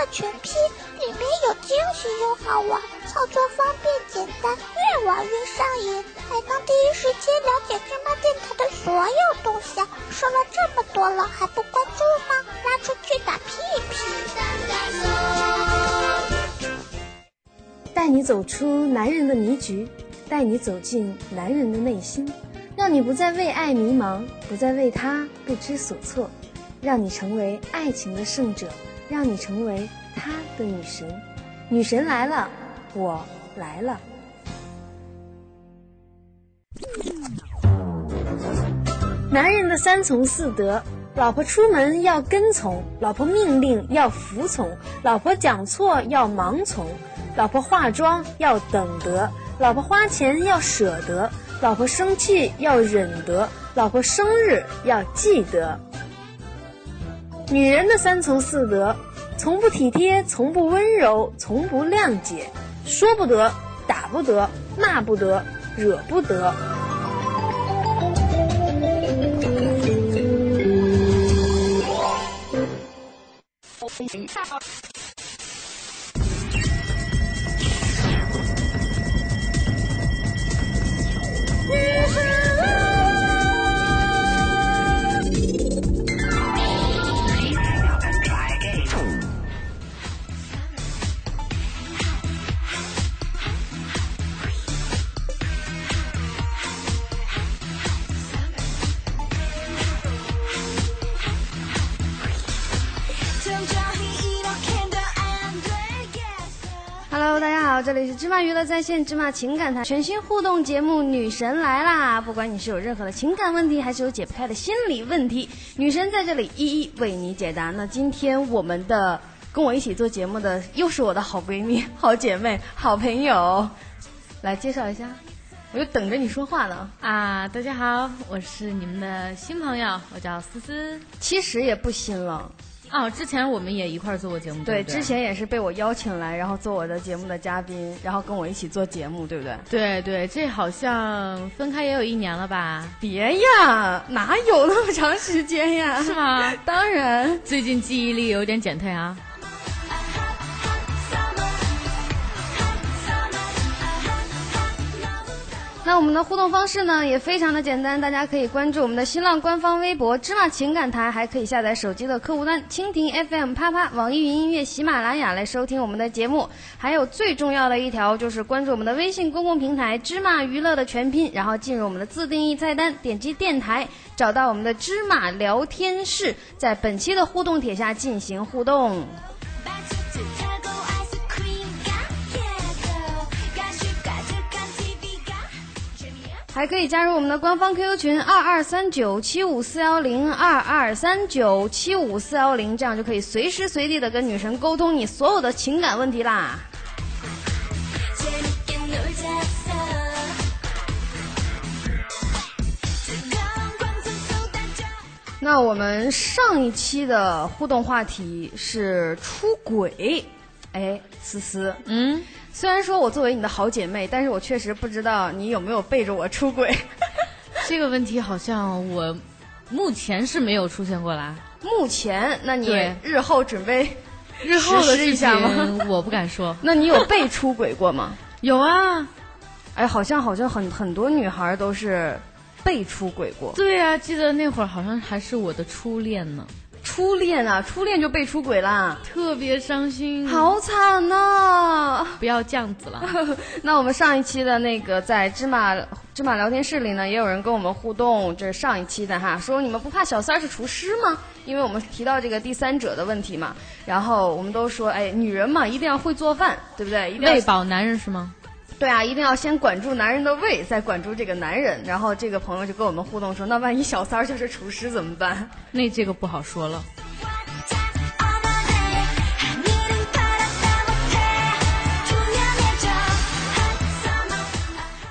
乐全拼，里面有惊喜又好玩，操作方便简单，越玩越上瘾，还能第一时间了解芝麻电台的所有动向。说了这么多了，还不关注吗？拉出去打屁屁！带你走出男人的迷局，带你走进男人的内心，让你不再为爱迷茫，不再为他不知所措。让你成为爱情的胜者，让你成为他的女神。女神来了，我来了。男人的三从四德：老婆出门要跟从，老婆命令要服从，老婆讲错要盲从，老婆化妆要等得，老婆花钱要舍得，老婆生气要忍得，老婆生日要记得。女人的三从四德：从不体贴，从不温柔，从不谅解，说不得，打不得，骂不得，惹不得。这里是芝麻娱乐在线芝麻情感台全新互动节目《女神来啦》，不管你是有任何的情感问题，还是有解不开的心理问题，女神在这里一一为你解答。那今天我们的跟我一起做节目的又是我的好闺蜜、好姐妹、好朋友，来介绍一下，我就等着你说话呢啊！大家好，我是你们的新朋友，我叫思思，其实也不新了。哦，之前我们也一块儿做过节目，对之前也是被我邀请来，然后做我的节目的嘉宾，然后跟我一起做节目，对不对？对对，这好像分开也有一年了吧？别呀，哪有那么长时间呀？是吗？当然，最近记忆力有点减退啊。那我们的互动方式呢也非常的简单，大家可以关注我们的新浪官方微博“芝麻情感台”，还可以下载手机的客户端蜻蜓 FM、啪啪、网易云音乐、喜马拉雅来收听我们的节目。还有最重要的一条就是关注我们的微信公共平台“芝麻娱乐”的全拼，然后进入我们的自定义菜单，点击电台，找到我们的芝麻聊天室，在本期的互动帖下进行互动。还可以加入我们的官方 QQ 群二二三九七五四幺零二二三九七五四幺零，这样就可以随时随地的跟女神沟通你所有的情感问题啦。那我们上一期的互动话题是出轨，哎，思思，嗯。虽然说我作为你的好姐妹，但是我确实不知道你有没有背着我出轨。这个问题好像我目前是没有出现过啦。目前，那你日后准备日后的一下吗？我不敢说。那你有被出轨过吗？有啊。哎，好像好像很很多女孩都是被出轨过。对啊，记得那会儿好像还是我的初恋呢。初恋啊，初恋就被出轨啦，特别伤心，好惨呐！不要这样子了。那我们上一期的那个在芝麻芝麻聊天室里呢，也有人跟我们互动，这是上一期的哈，说你们不怕小三是厨师吗？因为我们提到这个第三者的问题嘛，然后我们都说，哎，女人嘛，一定要会做饭，对不对？一定要喂饱男人是吗？对啊，一定要先管住男人的胃，再管住这个男人。然后这个朋友就跟我们互动说：“那万一小三儿就是厨师怎么办？”那这个不好说了。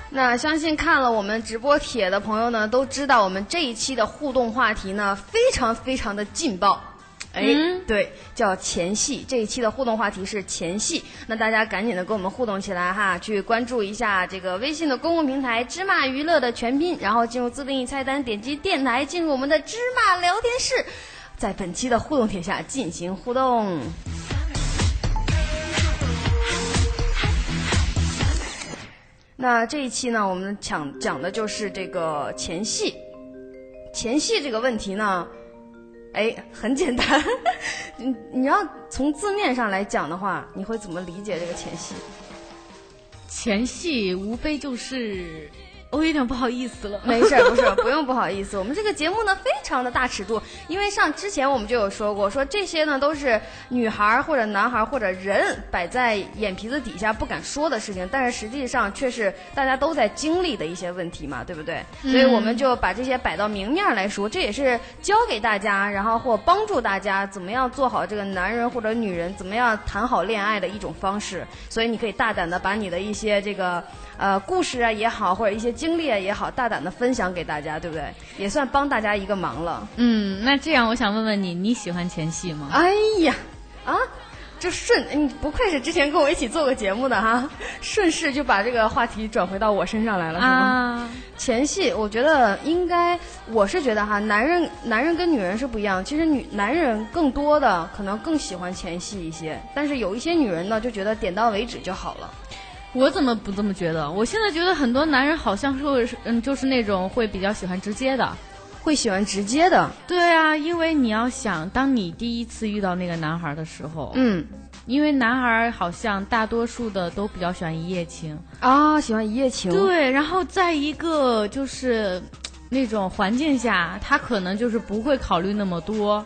那相信看了我们直播帖的朋友呢，都知道我们这一期的互动话题呢，非常非常的劲爆。哎，对，叫前戏。这一期的互动话题是前戏，那大家赶紧的跟我们互动起来哈，去关注一下这个微信的公共平台芝麻娱乐的全拼，然后进入自定义菜单，点击电台，进入我们的芝麻聊天室，在本期的互动帖下进行互动。那这一期呢，我们讲讲的就是这个前戏，前戏这个问题呢。哎，很简单。你你要从字面上来讲的话，你会怎么理解这个前戏？前戏无非就是。我有点不好意思了，没事，不是，不用不好意思。我们这个节目呢，非常的大尺度，因为上之前我们就有说过，说这些呢都是女孩或者男孩或者人摆在眼皮子底下不敢说的事情，但是实际上却是大家都在经历的一些问题嘛，对不对？嗯、所以我们就把这些摆到明面来说，这也是教给大家，然后或帮助大家怎么样做好这个男人或者女人怎么样谈好恋爱的一种方式。所以你可以大胆的把你的一些这个呃故事啊也好，或者一些经历啊也好，大胆的分享给大家，对不对？也算帮大家一个忙了。嗯，那这样我想问问你，你喜欢前戏吗？哎呀，啊，就顺你不愧是之前跟我一起做过节目的哈，顺势就把这个话题转回到我身上来了，是吗？啊，前戏，我觉得应该，我是觉得哈，男人男人跟女人是不一样，其实女男人更多的可能更喜欢前戏一些，但是有一些女人呢就觉得点到为止就好了。我怎么不这么觉得？我现在觉得很多男人好像是嗯，就是那种会比较喜欢直接的，会喜欢直接的。对啊，因为你要想，当你第一次遇到那个男孩的时候，嗯，因为男孩好像大多数的都比较喜欢一夜情啊，喜欢一夜情。对，然后在一个就是那种环境下，他可能就是不会考虑那么多。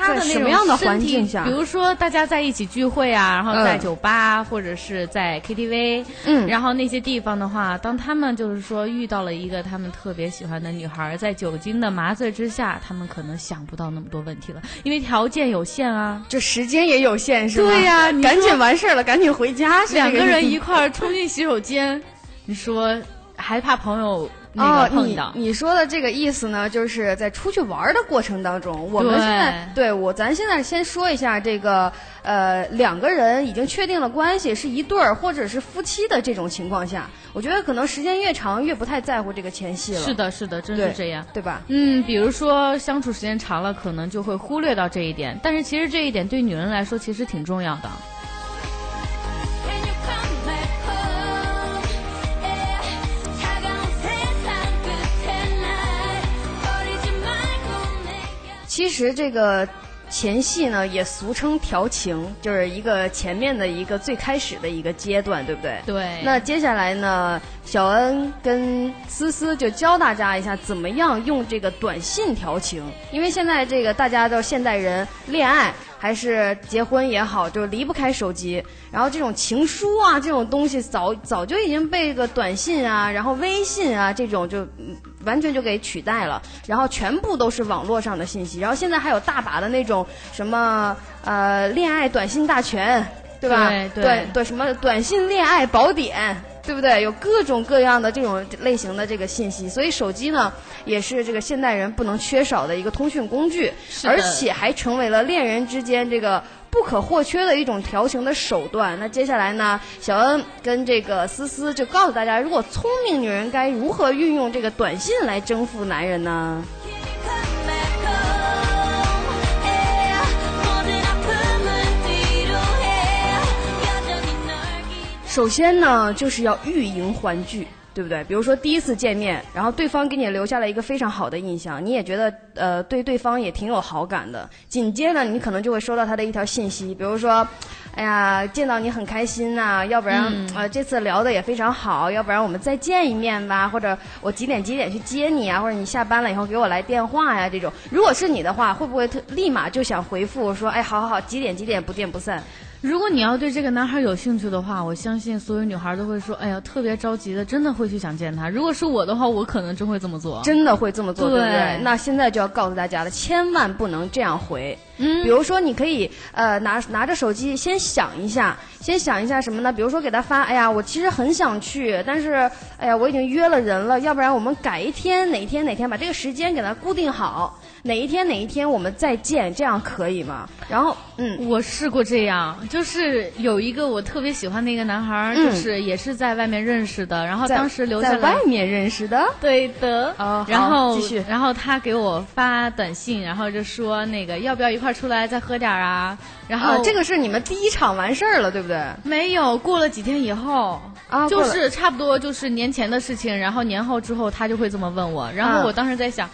他的什么样的环境下？比如说大家在一起聚会啊，然后在酒吧、嗯、或者是在 KTV，嗯，然后那些地方的话，当他们就是说遇到了一个他们特别喜欢的女孩，在酒精的麻醉之下，他们可能想不到那么多问题了，因为条件有限啊，这时间也有限，是吧？对呀、啊，赶紧完事儿了，赶紧回家。两个人一块儿冲进洗手间，你说还怕朋友？那个碰到、哦、你你说的这个意思呢，就是在出去玩的过程当中，我们现在对我咱现在先说一下这个呃两个人已经确定了关系是一对儿或者是夫妻的这种情况下，我觉得可能时间越长越不太在乎这个前戏了。是的，是的，真是这样，对吧？嗯，比如说相处时间长了，可能就会忽略到这一点，但是其实这一点对女人来说其实挺重要的。其实这个前戏呢，也俗称调情，就是一个前面的一个最开始的一个阶段，对不对？对。那接下来呢，小恩跟思思就教大家一下怎么样用这个短信调情，因为现在这个大家都现代人恋爱还是结婚也好，就离不开手机，然后这种情书啊这种东西早早就已经被这个短信啊，然后微信啊这种就。完全就给取代了，然后全部都是网络上的信息，然后现在还有大把的那种什么呃恋爱短信大全，对吧？对对对对，什么短信恋爱宝典，对不对？有各种各样的这种类型的这个信息，所以手机呢也是这个现代人不能缺少的一个通讯工具，而且还成为了恋人之间这个。不可或缺的一种调情的手段。那接下来呢，小恩跟这个思思就告诉大家，如果聪明女人该如何运用这个短信来征服男人呢？首先呢，就是要欲迎还拒。对不对？比如说第一次见面，然后对方给你留下了一个非常好的印象，你也觉得呃对对方也挺有好感的。紧接着你可能就会收到他的一条信息，比如说，哎呀见到你很开心呐、啊，要不然、嗯、呃这次聊的也非常好，要不然我们再见一面吧，或者我几点几点去接你啊，或者你下班了以后给我来电话呀这种。如果是你的话，会不会特立马就想回复说，哎好好好，几点几点不见不散？如果你要对这个男孩有兴趣的话，我相信所有女孩都会说：“哎呀，特别着急的，真的会去想见他。”如果是我的话，我可能真会这么做，真的会这么做，对不对？那现在就要告诉大家了，千万不能这样回。嗯，比如说，你可以呃拿拿着手机先想一下，先想一下什么呢？比如说给他发：“哎呀，我其实很想去，但是哎呀，我已经约了人了，要不然我们改一天，哪天哪天把这个时间给他固定好。”哪一天哪一天我们再见，这样可以吗？然后，嗯，我试过这样，就是有一个我特别喜欢的一个男孩，嗯、就是也是在外面认识的，然后当时留下在外面认识的，对的。哦，然后继续，然后他给我发短信，然后就说那个要不要一块出来再喝点啊？然后、啊、这个是你们第一场完事儿了，对不对？没有，过了几天以后。啊，就是差不多就是年前的事情，然后年后之后他就会这么问我，然啊后我当时在想，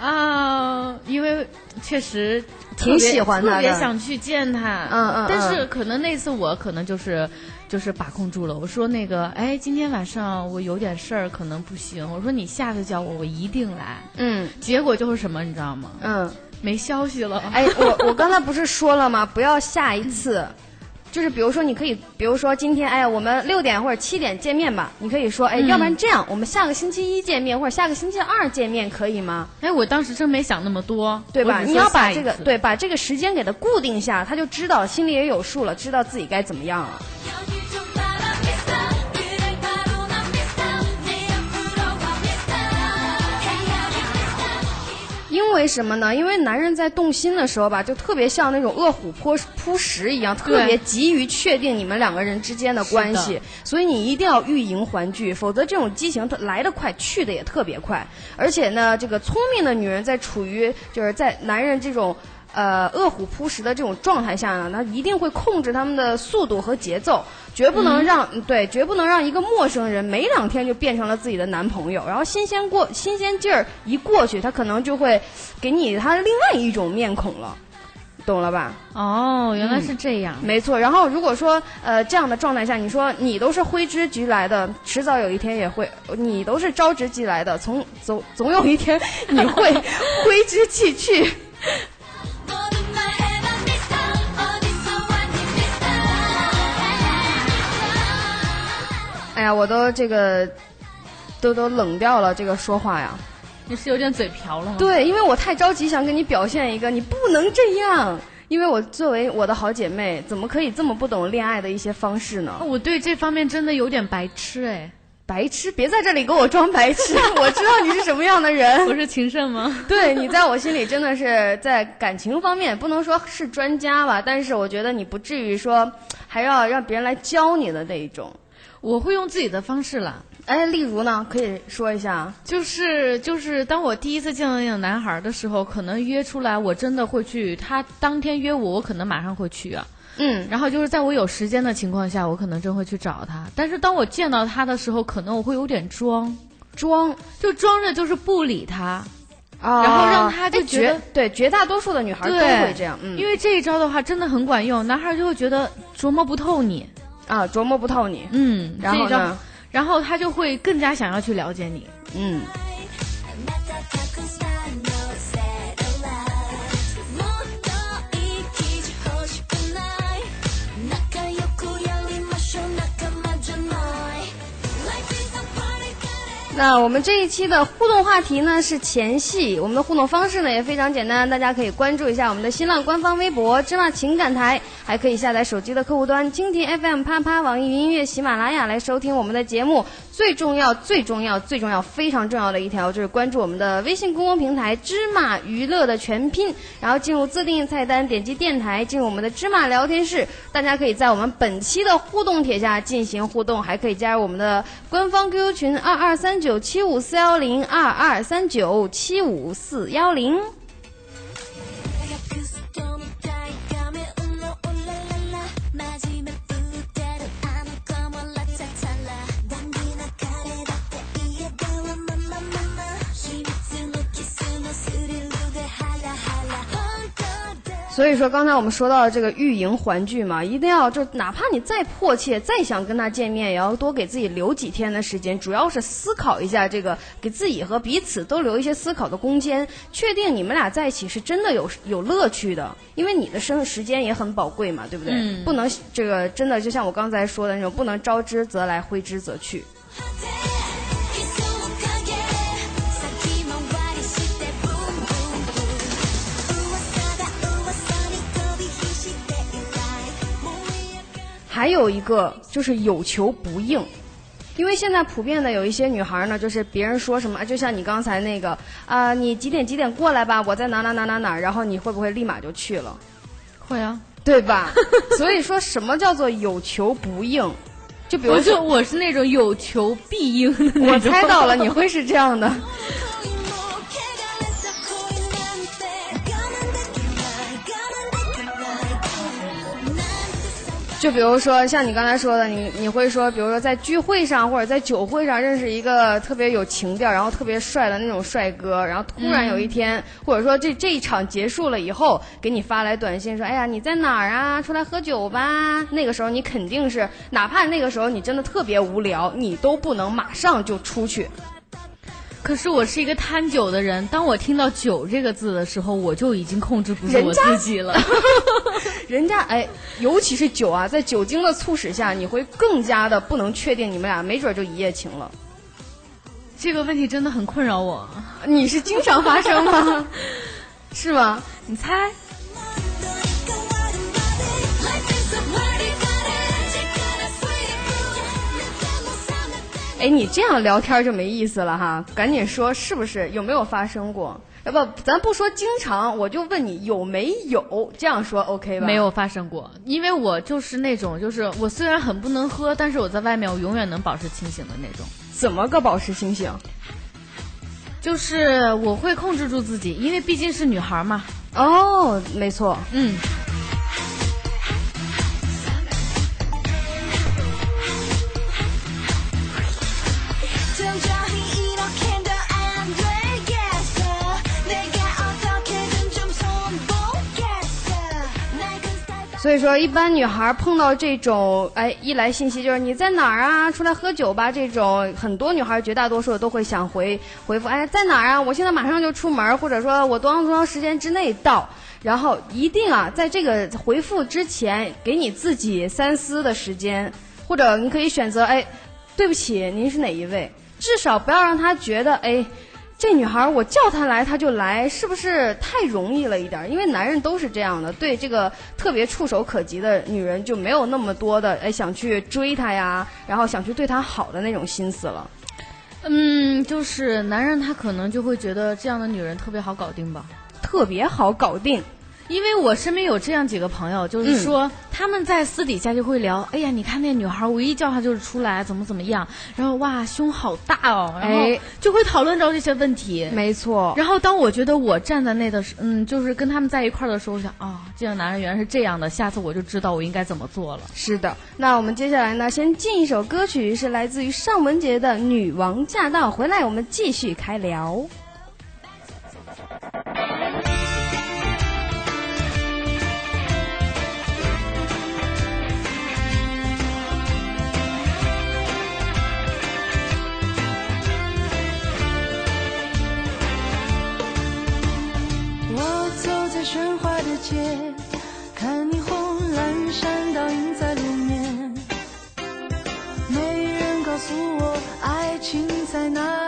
啊，因为确实挺喜欢他的特别想去见他，嗯嗯但是嗯可能那次我可能就是。就是把控住了，我说那个，哎，今天晚上我有点事儿，可能不行。我说你下次叫我，我一定来。嗯结果就是什么，你知道吗？嗯，没消息了。哎，我我刚才不是说了吗？不要下一次。就是比如说，你可以，比如说今天，哎呀，我们六点或者七点见面吧。你可以说，哎，嗯要不然这样，我们下个星期一见面，或者下个星期二见面，可以吗？哎，我当时真没想那么多，对吧？你要把这个对，把这个时间给它固定下，他就知道，心里也有数了，知道自己该怎么样了。因为什么呢？因为男人在动心的时候吧，就特别像那种饿虎扑扑食一样，特别急于确定你们两个人之间的关系，所以你一定要欲迎还拒，否则这种激情它来得快，去的也特别快。而且呢，这个聪明的女人在处于就是在男人这种。呃，饿虎扑食的这种状态下呢，他一定会控制他们的速度和节奏，绝不能让、对，绝不能让一个陌生人没两天就变成了自己的男朋友，然后新鲜过新鲜劲儿一过去，他可能就会给你他另外一种面孔了，懂了吧？哦，原来是这样。没错。然后如果说呃这样的状态下，你说你都是挥之即来的，迟早有一天也会，你都是招之即来的，从总总有一天你会挥之即去。呀，我都这个都都冷掉了，这个说话呀。你是有点嘴瓢了吗？，对，因为我太着急想跟你表现一个，你不能这样。因为我作为我的好姐妹，怎么可以这么不懂恋爱的一些方式呢？我对这方面真的有点白痴哎。白痴，别在这里给我装白痴，我知道你是什么样的人。我是情圣吗？对你在我心里真的是在感情方面不能说是专家吧，但是我觉得你不至于说还要让别人来教你的那一种。我会用自己的方式了。哎，例如呢，可以说一下。就是就是，当我第一次见到那个男孩的时候，可能约出来，我真的会去。他当天约我，我可能马上会去啊。嗯，然后就是在我有时间的情况下，我可能真会去找他。但是当我见到他的时候，可能我会有点装，装就装着就是不理他。啊，然后让他就哎觉得绝对绝大多数的女孩都会这样，嗯，因为这一招的话真的很管用，男孩就会觉得琢磨不透你。啊琢磨不透你，嗯，然后呢，然后他就会更加想要去了解你。嗯。那我们这一期的互动话题呢是前戏，我们的互动方式呢也非常简单，大家可以关注一下我们的新浪官方微博“芝麻情感台”，还可以下载手机的客户端蜻蜓 FM、啪啪、网易云音乐、喜马拉雅来收听我们的节目。最重要、最重要、最重要、非常重要的一条就是关注我们的微信公众平台“芝麻娱乐”的全拼，然后进入自定义菜单，点击电台，进入我们的芝麻聊天室。大家可以在我们本期的互动帖下进行互动，还可以加入我们的官方 QQ 群二二三九七五四幺零二二三九七五四幺零。所以说，刚才我们说到的这个欲迎还拒嘛，一定要就哪怕你再迫切、再想跟他见面，也要多给自己留几天的时间，主要是思考一下这个，给自己和彼此都留一些思考的空间，确定你们俩在一起是真的有有乐趣的，因为你的生时间也很宝贵嘛，对不对？嗯不能这个真的就像我刚才说的那种，不能招之则来，挥之则去。还有一个就是有求不应，因为现在普遍的有一些女孩呢，就是别人说什么，就像你刚才那个啊、你几点几点过来吧，我在哪哪哪哪哪，然后你会不会立马就去了，会啊，对吧？所以说什么叫做有求不应？就比如我就说，我是那种有求必应的那我。猜到了，你会是这样的。就比如说像你刚才说的，你你会说，比如说在聚会上或者在酒会上认识一个特别有情调，然后特别帅的那种帅哥，然后突然有一天，或者说这这一场结束了以后，给你发来短信说，哎呀你在哪儿啊？出来喝酒吧。那个时候你肯定是，哪怕那个时候你真的特别无聊，你都不能马上就出去。可是我是一个贪酒的人，当我听到“酒”这个字的时候，我就已经控制不住我自己了。人家哎，尤其是酒啊，在酒精的促使下，你会更加的不能确定你们俩没准就一夜情了。这个问题真的很困扰我。你是经常发生吗？是吗？你猜？哎，你这样聊天就没意思了哈，赶紧说是不是？有没有发生过？要不咱不说经常，我就问你有没有？这样说 OK 吧？没有发生过，因为我就是那种，就是我虽然很不能喝，但是我在外面我永远能保持清醒的那种。怎么个保持清醒？就是我会控制住自己，因为毕竟是女孩嘛。哦，没错，嗯，所以说一般女孩碰到这种哎一来信息就是你在哪儿啊？出来喝酒吧这种，很多女孩绝大多数都会想回回复哎在哪儿啊？我现在马上就出门，或者说我多长多长时间之内到。然后一定啊，在这个回复之前，给你自己三思的时间，或者你可以选择哎，对不起，您是哪一位？至少不要让他觉得哎，这女孩我叫她来她就来，是不是太容易了一点儿？因为男人都是这样的，对这个特别触手可及的女人就没有那么多的哎想去追她呀，然后想去对她好的那种心思了。嗯，就是男人他可能就会觉得这样的女人特别好搞定吧。特别好搞定，因为我身边有这样几个朋友，就是说、他们在私底下就会聊，哎呀，你看那女孩，我一叫她就是出来，怎么怎么样，然后哇，胸好大哦，然后哎就会讨论到这些问题。没错。然后当我觉得我站在那的时，嗯，就是跟他们在一块儿的时候，我想啊，这个男人原来是这样的，下次我就知道我应该怎么做了。是的，那我们接下来呢，先进一首歌曲，是来自于尚雯婕的《女王驾到》。回来我们继续开聊。喧哗的街，看霓虹阑珊倒映在路面。没人告诉我爱情在哪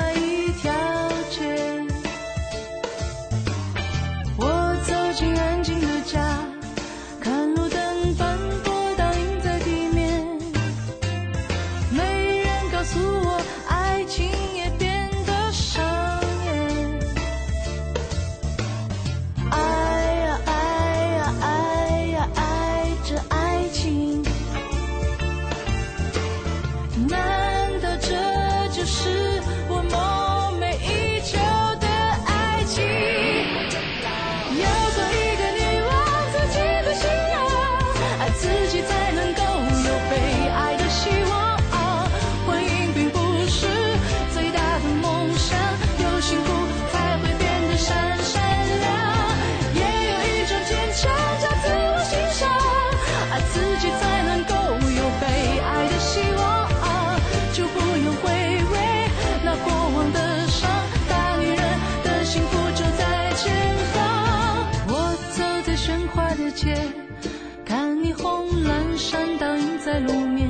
喧哗的街，看霓虹阑珊倒映在路面。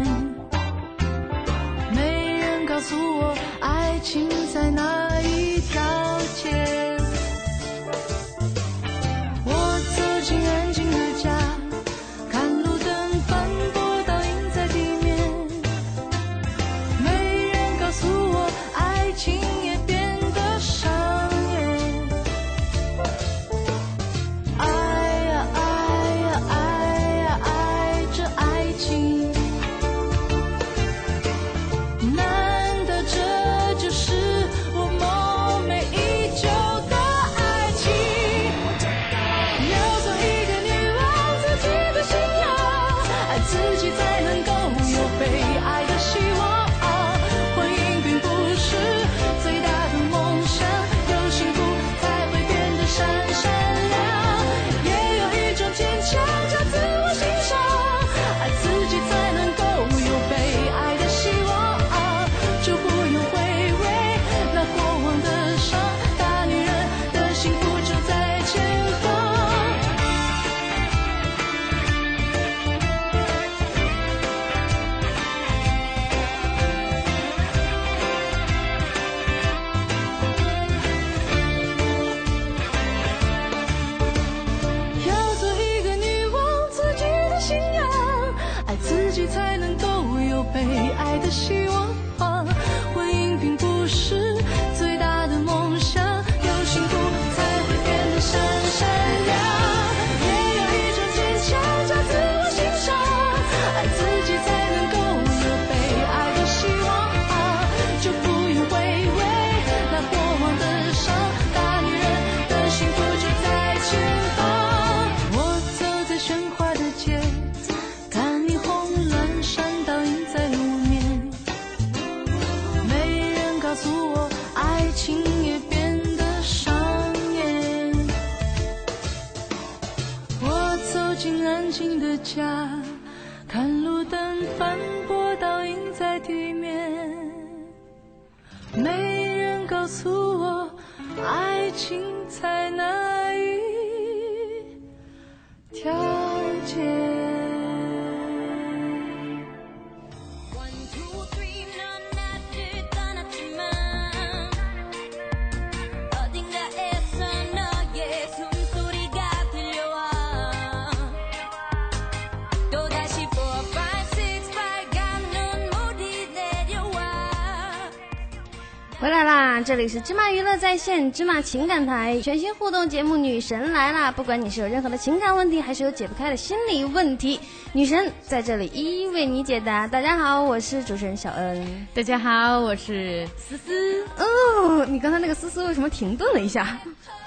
这里是芝麻娱乐在线芝麻情感台全新互动节目《女神来啦》。不管你是有任何的情感问题，还是有解不开的心理问题，女神在这里一一为你解答。大家好，我是主持人小恩。大家好，我是思思。哦，你刚才那个思思为什么停顿了一下？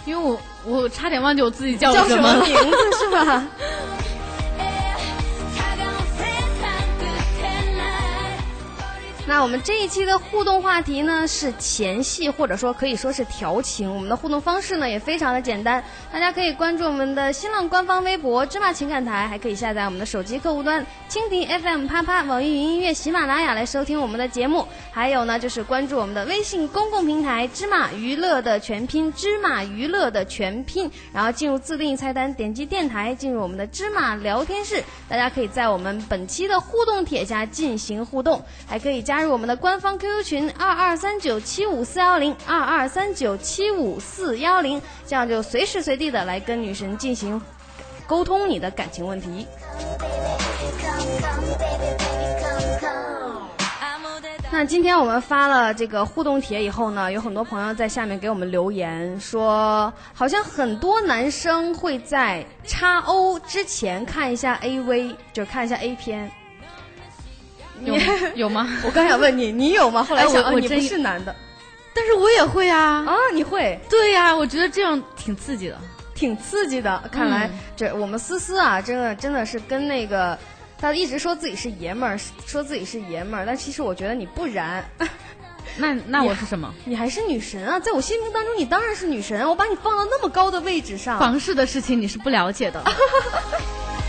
因为我我差点忘记我自己叫什么。名字是吧？那我们这一期的互动话题呢是前戏，或者说可以说是调情。我们的互动方式呢也非常的简单，大家可以关注我们的新浪官方微博“芝麻情感台”，还可以下载我们的手机客户端蜻蜓 FM、啪啪、网易云音乐、喜马拉雅来收听我们的节目。还有呢就是关注我们的微信公共平台“芝麻娱乐”的全拼“芝麻娱乐”的全拼，然后进入自定义菜单，点击电台，进入我们的芝麻聊天室。大家可以在我们本期的互动帖下进行互动，还可以加加入我们的官方 qq 群二二三九七五四幺零二二三九七五四幺零这样就随时随地的来跟女神进行沟通你的感情问题。那今天我们发了这个互动帖以后呢有很多朋友在下面给我们留言说好像很多男生会在插 o 之前看一下 av 就看一下 a 片。有 有吗？我刚想问你，你有吗？后来哎想，哦你不是男的但是我也会啊。啊，你会，对呀、我觉得这样挺刺激的。挺刺激的。看来嗯这我们思思啊，真的真的是跟那个。他一直说自己是爷们儿，说自己是爷们儿，但其实我觉得你不然，那那我是什么？你还是女神啊！在我心目当中，你当然是女神啊！我把你放到那么高的位置上，房事的事情你是不了解的。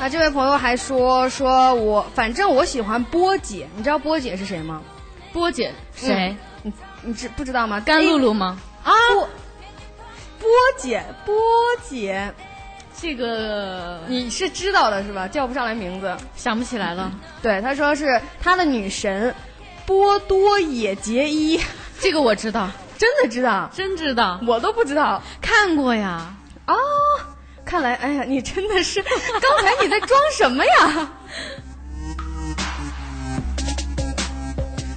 啊，这位朋友还说说我，反正我喜欢波姐，你知道波姐是谁吗？波姐谁？你你知不知道吗？甘露露吗？啊，波波姐，波姐，这个你是知道的是吧？叫不上来名字。想不起来了。对，他说是他的女神波多野结衣，这个我知道，真的知道，真知道，我都不知道看过呀。哦。看来，哎呀，你真的是，刚才你在装什么呀？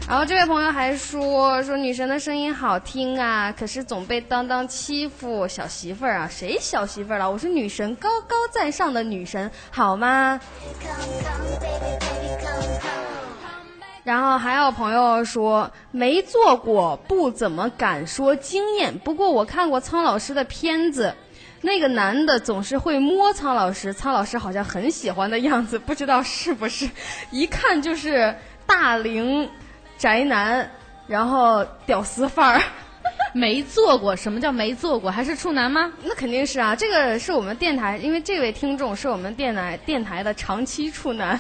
然后这位朋友还说说女神的声音好听啊，可是总被当当欺负小媳妇儿啊，谁小媳妇儿了？我是女神，高高在上的女神，好吗？然后还有朋友说没做过，不怎么敢说经验。不过我看过苍老师的片子，那个男的总是会摸苍老师，苍老师好像很喜欢的样子，不知道是不是？一看就是大龄宅男，然后屌丝范儿。没做过，什么叫没做过？还是处男吗？那肯定是啊，这个是我们电台，因为这位听众是我们电台电台的长期处男，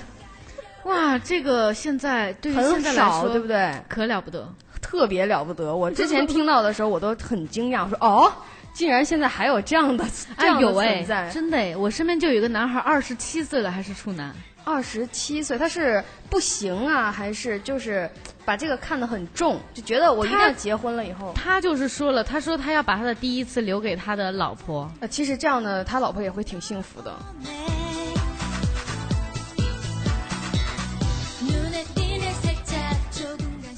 哇，这个现在对于现在来，说，对不对？可了不得。特别了不得。我之前听到的时候，我都很惊讶，我说哦，竟然现在还有这样的这哎，样的存在。，真的哎，我身边就有一个男孩，二十七岁了还是处男。二十七岁，他是不行啊，还是就是把这个看得很重，就觉得我一定要结婚了以后。他就是说了，他说他要把他的第一次留给他的老婆。呃，其实这样的他老婆也会挺幸福的。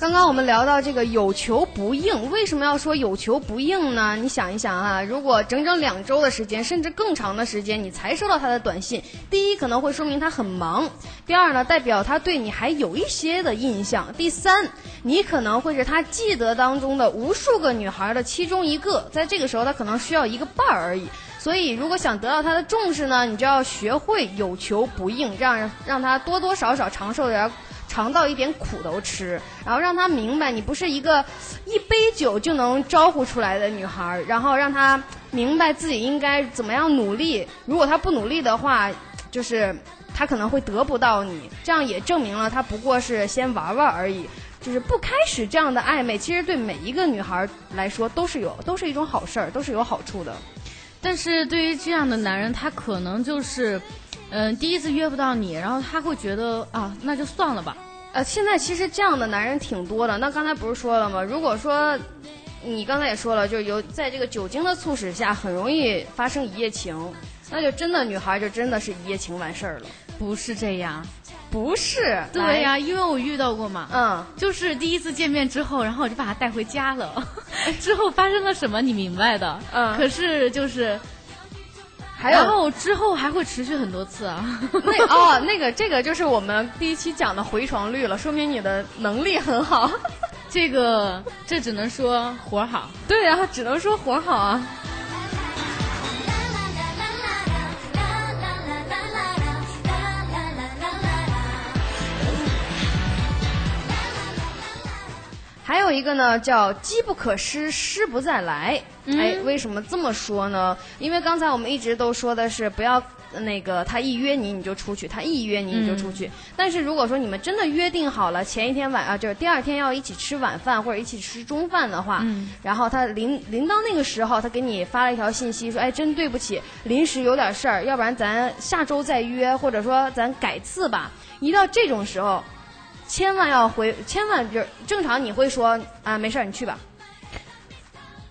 刚刚我们聊到这个有求不应，为什么要说有求不应呢？你想一想啊，如果整整两周的时间，甚至更长的时间，你才收到他的短信，第一可能会说明他很忙，第二呢，代表他对你还有一些的印象，第三，你可能会是他记得当中的无数个女孩的其中一个，在这个时候他可能需要一个伴儿而已。所以，如果想得到他的重视呢，你就要学会有求不应，这样让他多多少少尝受点尝到一点苦头吃，然后让他明白你不是一个一杯酒就能招呼出来的女孩，然后让他明白自己应该怎么样努力。如果他不努力的话，就是他可能会得不到你，这样也证明了他不过是先玩玩而已。就是不开始这样的暧昧，其实对每一个女孩来说都是有，都是一种好事儿，都是有好处的。但是对于这样的男人，他可能就是，嗯、第一次约不到你，然后他会觉得啊，那就算了吧。呃，现在其实这样的男人挺多的。那刚才不是说了吗？如果说你刚才也说了，就是有在这个酒精的促使下，很容易发生一夜情，那就真的女孩就真的是一夜情完事儿了。不是这样，不是，对呀、来，因为我遇到过嘛。嗯，就是第一次见面之后，然后我就把他带回家了。之后发生了什么，你明白的。嗯可是就是，还有然后之后还会持续很多次啊。那哦，那个这个就是我们第一期讲的回床率了，说明你的能力很好。这个这只能说活儿好。对啊，只能说活好啊。还有一个呢，叫机不可失，失不再来。哎，为什么这么说呢？因为刚才我们一直都说的是不要呃那个他一约你你就出去，他一约你你就出去。但是如果说你们真的约定好了前一天晚啊，就是第二天要一起吃晚饭或者一起吃中饭的话，然后他临临到那个时候，他给你发了一条信息说，哎，真对不起，临时有点事儿，要不然咱下周再约，或者说咱改次吧。一到这种时候，千万要回，千万就是正常你会说啊，没事儿，你去吧，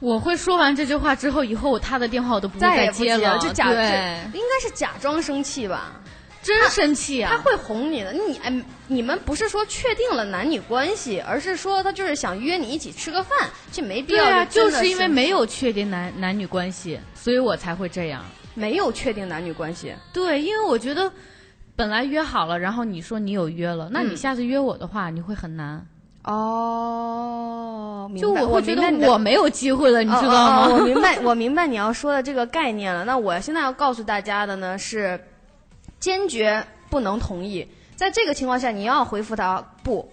我会说完这句话之后，以后他的电话我都不会再接了，就假对，应该是假装生气吧。真生气啊！他会哄你的，你哎，你们不是说确定了男女关系，而是说他就是想约你一起吃个饭，这没必要。对啊，就是因为没有确定男男女关系，所以我才会这样。没有确定男女关系，对，因为我觉得本来约好了，然后你说你有约了，那你嗯下次约我的话，你会很难。哦，就我会觉得我没有机会了，你知道吗哦哦我？明白，我明白你要说的这个概念了。那我现在要告诉大家的呢是，坚决不能同意。在这个情况下，你要回复他不，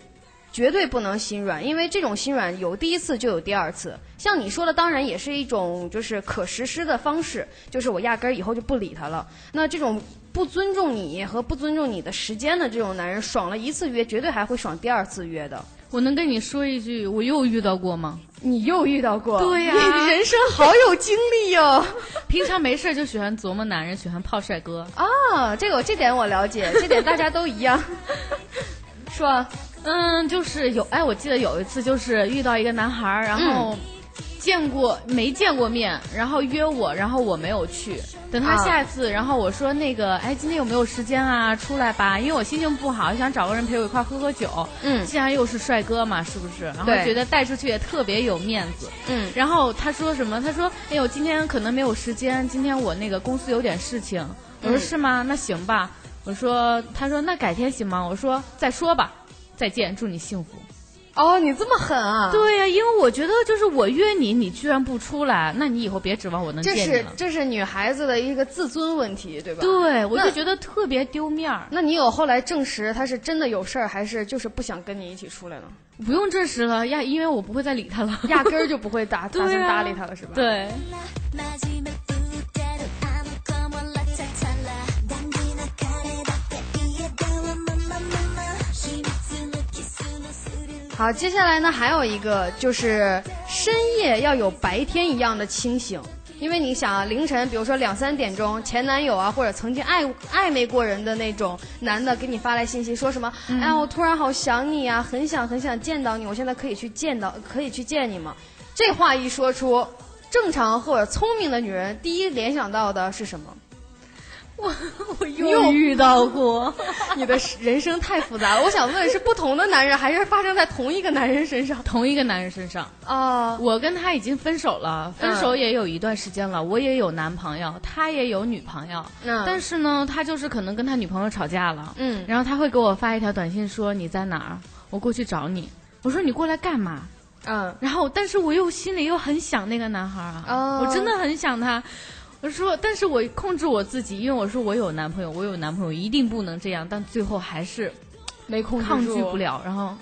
绝对不能心软，因为这种心软有第一次就有第二次。像你说的，当然也是一种就是可实施的方式，就是我压根儿以后就不理他了。那这种不尊重你和不尊重你的时间的这种男人，爽了一次约，绝对还会爽第二次约的。我能跟你说一句，我又遇到过吗？你又遇到过？对呀你人生好有经历哟、平常没事就喜欢琢磨男人，喜欢泡帅哥。啊，这个这点我了解，这点大家都一样，是吧？嗯，就是有哎，我记得有一次就是遇到一个男孩儿，然后见过、没见过面，然后约我，然后我没有去。等他啊下一次，然后我说那个哎，今天有没有时间啊？出来吧，因为我心情不好，想找个人陪我一块喝喝酒。嗯既然又是帅哥嘛，是不是？然后对觉得带出去也特别有面子。嗯然后他说什么？他说：“哎呦，今天可能没有时间，今天我那个公司有点事情。”我说：“嗯是吗？那行吧。”我说：“他说那改天行吗？”我说：“再说吧，再见，祝你幸福。哦，你这么狠啊？对呀、因为我觉得就是我约你，你居然不出来，那你以后别指望我能这是见你了。这是女孩子的一个自尊问题，对吧？。对，我就觉得特别丢面儿。那你有后来证实他是真的有事儿，还是就是不想跟你一起出来了？不用证实了呀，因为我不会再理他了。压根儿就不会打 打算搭理他了，是吧？。对，好，接下来呢还有一个就是深夜要有白天一样的清醒。因为你想啊，凌晨，比如说两三点钟，前男友啊，或者曾经爱暧昧过人的那种男的给你发来信息，说什么？哎呀，我突然好想你啊，很想很想见到你，我现在可以去见到，可以去见你吗？这话一说出，正常或者聪明的女人第一联想到的是什么？我我又遇到过。你的人生太复杂了。我想问，是不同的男人，还是发生在同一个男人身上？同一个男人身上，啊、我跟他已经分手了，分手也有一段时间了，我也有男朋友，他也有女朋友，嗯但是呢，他就是可能跟他女朋友吵架了，嗯然后他会给我发一条短信说你在哪儿，我过去找你。我说你过来干嘛？嗯然后，但是我又心里又很想那个男孩啊，哦我真的很想他。我说，但是我控制我自己，因为我说我有男朋友，我有男朋友一定不能这样，但最后还是没控制抗拒不了，然后，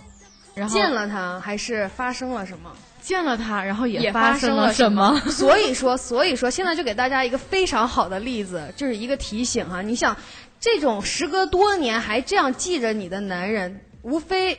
然后见了他，还是发生了什么？见了他，然后也也发生了什么？所以说，所以说，现在就给大家一个非常好的例子，就是一个提醒哈。你想，这种时隔多年还这样记着你的男人，无非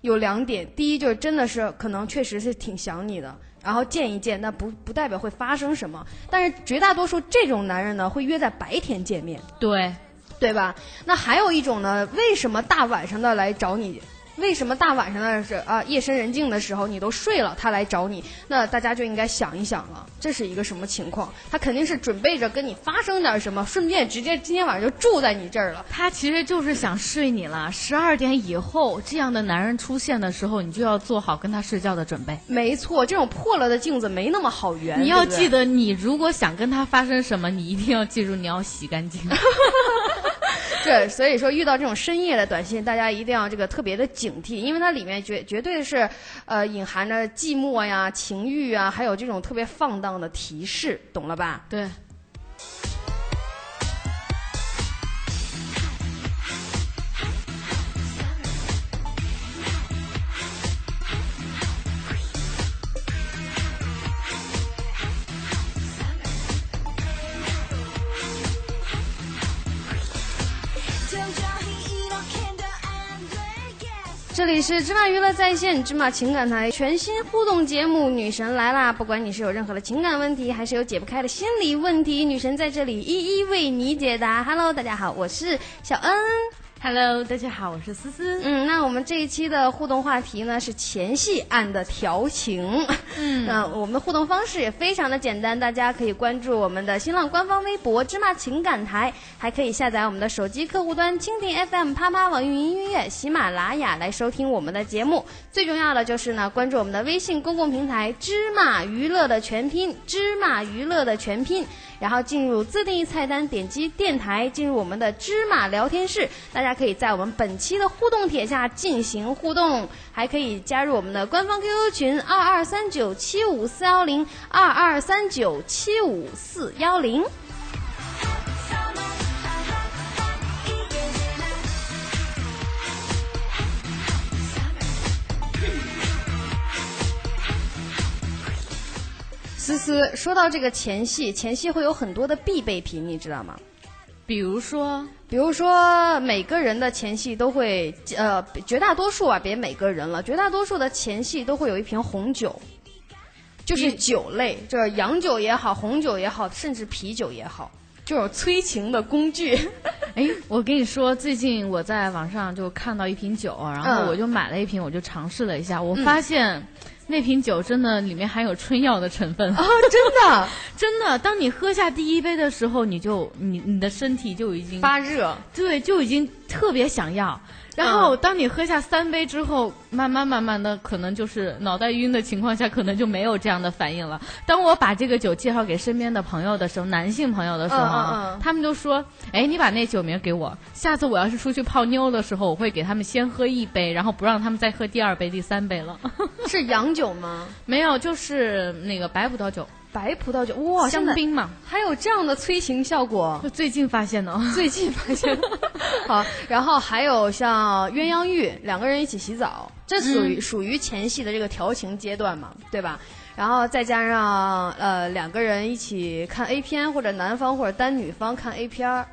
有两点：第一，就是真的是可能确实是挺想你的。然后见一见，那不不代表会发生什么，但是绝大多数这种男人呢，会约在白天见面，对，对吧？那还有一种呢，为什么大晚上的来找你？为什么大晚上的是啊夜深人静的时候你都睡了，他来找你？那大家就应该想一想了，这是一个什么情况？他肯定是准备着跟你发生点什么，顺便直接今天晚上就住在你这儿了。他其实就是想睡你了。十二点以后，这样的男人出现的时候，你就要做好跟他睡觉的准备。没错，这种破了的镜子没那么好圆。你要记得，你如果想跟他发生什么，你一定要记住，你要洗干净。对，所以说遇到这种深夜的短信，大家一定要这个特别的警惕，因为它里面绝绝对是，呃，隐含着寂寞呀、情欲啊，还有这种特别放荡的提示，懂了吧？对，这里是芝麻娱乐在线芝麻情感台全新互动节目《女神来啦》，不管你是有任何的情感问题，还是有解不开的心理问题，女神在这里一一为你解答。Hello，大家好，我是小恩。Hello，大家好，我是思思。嗯，那我们这一期的互动话题呢是前戏案的调情。嗯，那我们的互动方式也非常的简单，大家可以关注我们的新浪官方微博“芝麻情感台”，还可以下载我们的手机客户端蜻蜓 FM、啪啪网易云音乐、喜马拉雅来收听我们的节目。最重要的就是呢，关注我们的微信公共平台“芝麻娱乐”的全拼“芝麻娱乐”的全拼。然后进入自定义菜单，点击电台，进入我们的芝麻聊天室。大家可以在我们本期的互动帖下进行互动，还可以加入我们的官方 QQ 群二二三九七五四幺零二二三九七五四幺零。思思，说到这个前戏，前戏会有很多的必备品，你知道吗？比如说，比如说，每个人的前戏都会，呃，绝大多数啊，别每个人了，绝大多数的前戏都会有一瓶红酒，就是酒类，就是洋酒也好，红酒也好，甚至啤酒也好，这种催情的工具。哎，我跟你说，最近我在网上就看到一瓶酒，然后嗯我就买了一瓶，我就尝试了一下，我发现。那瓶酒真的里面含有春药的成分哦，真的 真的。当你喝下第一杯的时候，你就你你的身体就已经发热，对，就已经特别想要。然后当你喝下三杯之后，慢慢慢慢的，可能就是脑袋晕的情况下，可能就没有这样的反应了。当我把这个酒介绍给身边的朋友的时候，男性朋友的时候，嗯嗯嗯他们就说：“哎，你把那酒名给我，下次我要是出去泡妞的时候，我会给他们先喝一杯，然后不让他们再喝第二杯、第三杯了。是洋酒吗？没有，就是那个白葡萄酒，白葡萄酒，哇，香槟嘛，还有这样的催情效果。就最近发现的。最近发现，好，然后还有像鸳鸯浴，两个人一起洗澡，这属于、属于前戏的这个调情阶段嘛，对吧？然后再加上呃两个人一起看 A 片，或者男方或者单女方看 A 片儿，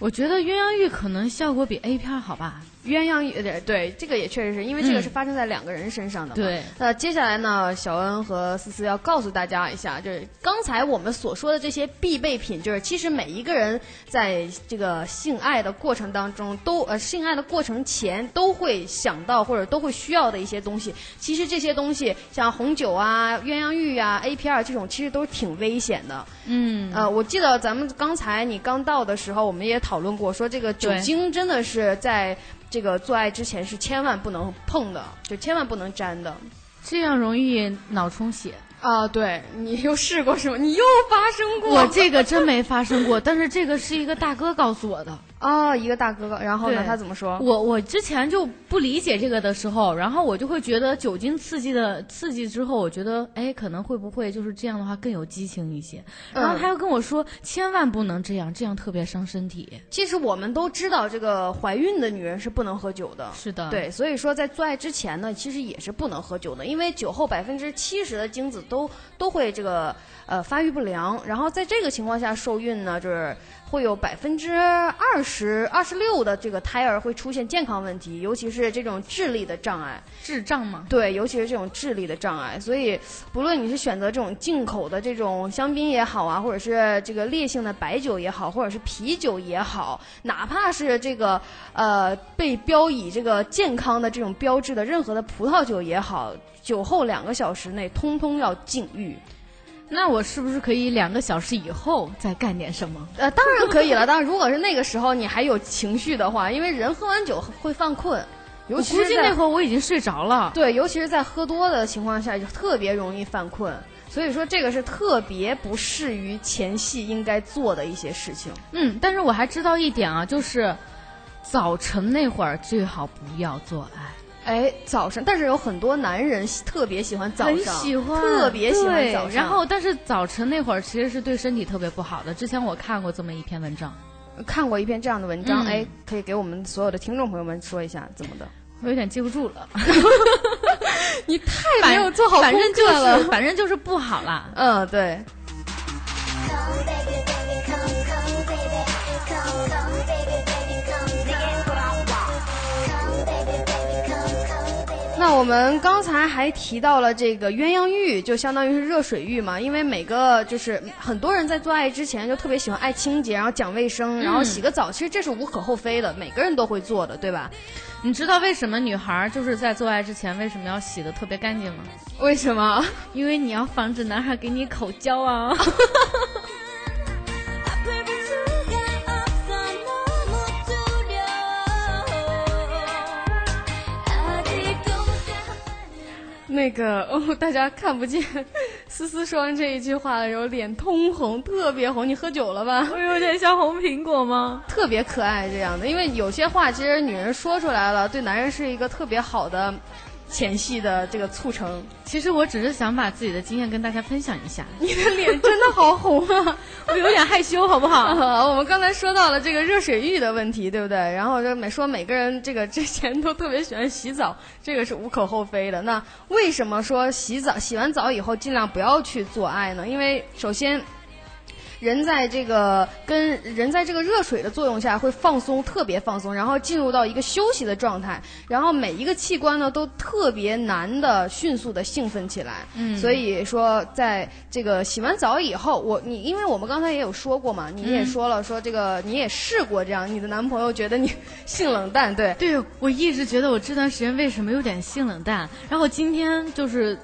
我觉得鸳鸯浴可能效果比 A 片儿好吧？鸳鸯浴，对对，这个也确实是因为这个嗯是发生在两个人身上的嘛。对那接下来呢，小恩和思思要告诉大家一下，就是刚才我们所说的这些必备品，就是其实每一个人在这个性爱的过程当中都呃性爱的过程前都会想到或者都会需要的一些东西。其实这些东西像红酒啊、鸳鸯浴啊、APR 这种，其实都是挺危险的。嗯，呃，我记得咱们刚才你刚到的时候，我们也讨论过，说这个酒精真的是在这个做爱之前是千万不能碰的，就千万不能沾的。这样容易脑充血。啊，对你又试过是吗？你又发生过？我这个真没发生过，但是这个是一个大哥告诉我的。啊，一个大哥哥，然后呢，他怎么说？我我之前就不理解这个的时候，然后我就会觉得酒精刺激的刺激之后，我觉得哎，可能会不会就是这样的话更有激情一些。然后他又跟我说，千万不能这样，这样特别伤身体。其实我们都知道，这个怀孕的女人是不能喝酒的。是的，对，所以说在做爱之前呢，其实也是不能喝酒的，因为酒后百分之七十的精子都都会这个呃发育不良，然后在这个情况下受孕呢，就是会有百分之二十二十六的这个胎儿会出现健康问题，尤其是这种智力的障碍。智障吗。对，尤其是这种智力的障碍，所以不论你是选择这种进口的这种香槟也好啊，或者是这个烈性的白酒也好，或者是啤酒也好，哪怕是这个呃被标以这个健康的这种标志的任何的葡萄酒也好，酒后两个小时内通通要禁欲。那我是不是可以两个小时以后再干点什么？呃，当然可以了。当然，如果是那个时候你还有情绪的话，因为人喝完酒会犯困，尤其是在那会儿我已经睡着了。对，尤其是在喝多的情况下，就特别容易犯困。所以说，这个是特别不适于前戏应该做的一些事情。嗯，但是我还知道一点啊，就是早晨那会儿最好不要做爱。哎，早上，但是有很多男人特别喜欢早上，很喜欢，特别喜欢早上。然后，但是早晨那会儿其实是对身体特别不好的。之前我看过这么一篇文章，看过一篇这样的文章，嗯哎，可以给我们所有的听众朋友们说一下怎么的？我有点记不住了。你太反没有做好正就课了。是，反正就是不好啦。嗯，对。那我们刚才还提到了这个鸳鸯浴，就相当于是热水浴嘛，因为每个就是很多人在做爱之前就特别喜欢爱清洁，然后讲卫生，然后洗个澡，其实这是无可厚非的，每个人都会做的，对吧？你知道为什么女孩就是在做爱之前为什么要洗的特别干净吗？为什么？因为你要防止男孩给你口交啊。那个哦，大家看不见，思思说完这一句话的时候，脸通红，特别红。你喝酒了吧？我有点像红苹果吗？特别可爱这样的，因为有些话其实女人说出来了，对男人是一个特别好的前戏的这个促成。其实我只是想把自己的经验跟大家分享一下，你的脸真的好红啊！我有点害羞，好不好？啊，我们刚才说到了这个热水浴的问题，对不对？然后就每说每个人这个之前都特别喜欢洗澡，这个是无可厚非的。那为什么说洗澡洗完澡以后尽量不要去做爱呢？因为首先。人在这个跟人在这个热水的作用下会放松，特别放松，然后进入到一个休息的状态，然后每一个器官呢都特别难的迅速的兴奋起来。嗯，所以说在这个洗完澡以后，我你因为我们刚才也有说过嘛，你也说了、说这个你也试过这样，你的男朋友觉得你性冷淡，对，对，我一直觉得我这段时间为什么有点性冷淡，然后今天就是。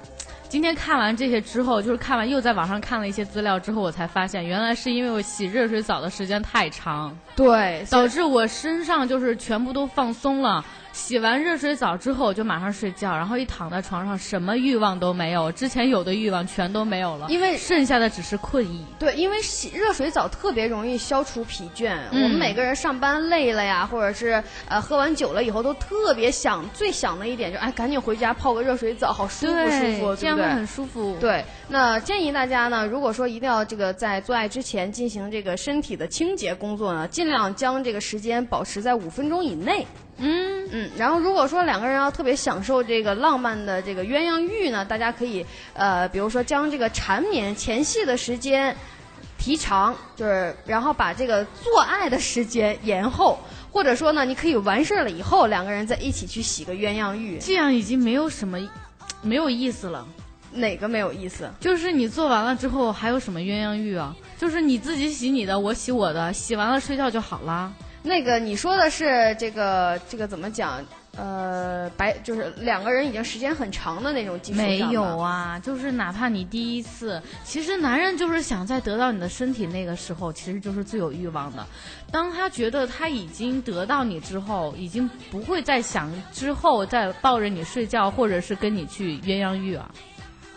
今天看完这些之后，就是看完又在网上看了一些资料之后，我才发现原来是因为我洗热水澡的时间太长，对，导致我身上就是全部都放松了。洗完热水澡之后我就马上睡觉，然后一躺在床上，什么欲望都没有，之前有的欲望全都没有了，因为剩下的只是困意。对，因为洗热水澡特别容易消除疲倦。嗯我们每个人上班累了呀，或者是呃喝完酒了以后，都特别想，最想的一点就哎，赶紧回家泡个热水澡，好舒服舒服，对不对？这样会很舒服。对，那建议大家呢，如果说一定要这个在做爱之前进行这个身体的清洁工作呢，尽量将这个时间保持在五分钟以内。嗯，嗯，然后如果说两个人要特别享受这个浪漫的这个鸳鸯浴呢，大家可以呃，比如说将这个缠绵前戏的时间提长，就是然后把这个做爱的时间延后，或者说呢，你可以完事儿了以后，两个人再一起去洗个鸳鸯浴，这样已经没有什么没有意思了。哪个没有意思？就是你做完了之后还有什么鸳鸯浴啊？就是你自己洗你的，我洗我的，洗完了睡觉就好啦。那个你说的是这个这个怎么讲？呃，白就是两个人已经时间很长的那种基础没有啊，就是哪怕你第一次，其实男人就是想在得到你的身体那个时候，其实就是最有欲望的。当他觉得他已经得到你之后，已经不会再想之后再抱着你睡觉，或者是跟你去鸳鸯浴啊。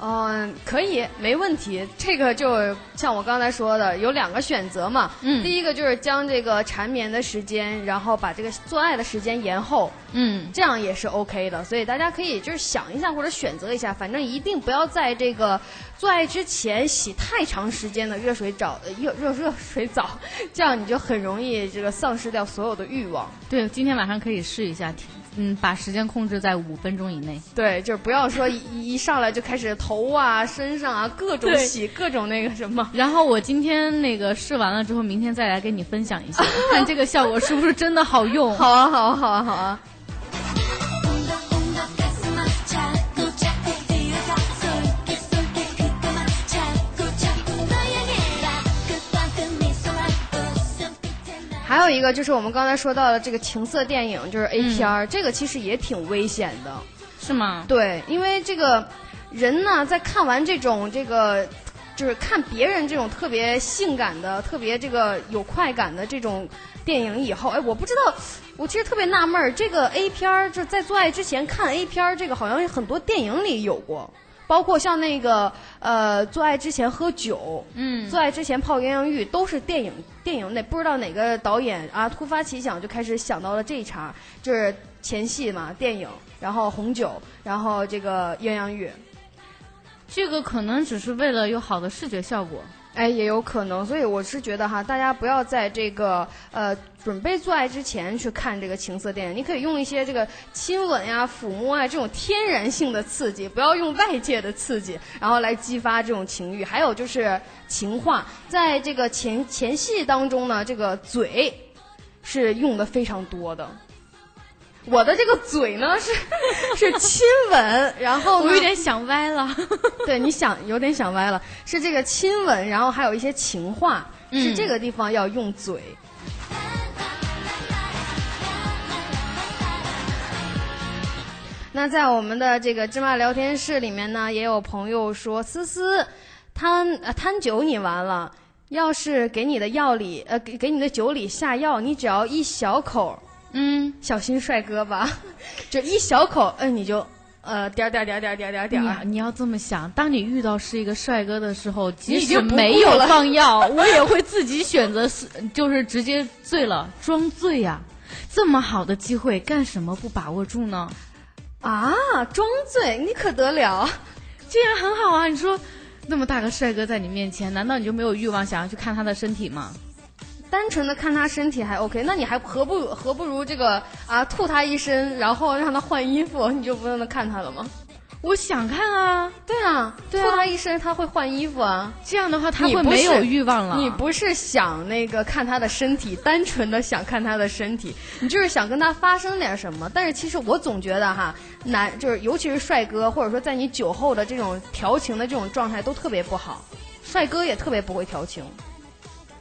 嗯，可以，没问题。这个就像我刚才说的，有两个选择嘛。嗯第一个就是将这个缠绵的时间，然后把这个做爱的时间延后，嗯，这样也是 OK 的。所以大家可以就是想一下或者选择一下，反正一定不要在这个做爱之前洗太长时间的热水澡，呃热热热水澡，这样你就很容易这个丧失掉所有的欲望。对，今天晚上可以试一下，嗯，把时间控制在五分钟以内。对，就是不要说一一上来就开始头啊、身上啊各种洗，各种那个什么。然后我今天那个试完了之后，明天再来跟你分享一下，看这个效果是不是真的好用。好啊，好啊，好啊，好啊。还有一个就是我们刚才说到的这个情色电影，就是 A 片儿、这个其实也挺危险的。是吗？对，因为这个人呢，在看完这种这个，就是看别人这种特别性感的、特别这个有快感的这种电影以后，哎，我不知道，我其实特别纳闷儿，这个 A 片儿就在做爱之前看 A 片儿，这个好像很多电影里有过。包括像那个呃，做爱之前喝酒，嗯做爱之前泡鸳鸯浴，都是电影电影那不知道哪个导演啊，突发奇想就开始想到了这一茬，就是前戏嘛，电影，然后红酒，然后这个鸳鸯浴，这个可能只是为了有好的视觉效果。哎，也有可能，所以我是觉得哈，大家不要在这个呃准备做爱之前去看这个情色电影，你可以用一些这个亲吻呀、抚摸啊这种天然性的刺激，不要用外界的刺激，然后来激发这种情欲。还有就是情话，在这个前前戏当中呢，这个嘴是用的非常多的。我的这个嘴呢是 是亲吻，然后我有点想歪了。对，你想有点想歪了，是这个亲吻，然后还有一些情话，是嗯这个地方要用嘴。那在我们的这个芝麻聊天室里面呢，也有朋友说，思思，贪呃贪酒你完了，要是给你的药里呃给给你的酒里下药，你只要一小口，嗯，小心帅哥吧，就一小口，嗯，你就呃点儿点儿点儿点儿点儿点儿点。你你要这么想，当你遇到是一个帅哥的时候，即使没有了放药，我也会自己选择是，就是直接醉了，装醉呀、这么好的机会，干什么不把握住呢？啊，装醉，你可得了！这样很好啊！你说，那么大个帅哥在你面前，难道你就没有欲望想要去看他的身体吗？单纯的看他身体还 OK，那你还何不何不如这个啊吐他一身，然后让他换衣服，你就不用看他了吗？我想看啊，对啊，对啊吐他一身他会换衣服啊。这样的话他会没有欲望了。你不是想那个看他的身体，单纯的想看他的身体，你就是想跟他发生点什么。但是其实我总觉得哈，男就是尤其是帅哥，或者说在你酒后的这种调情的这种状态都特别不好，帅哥也特别不会调情。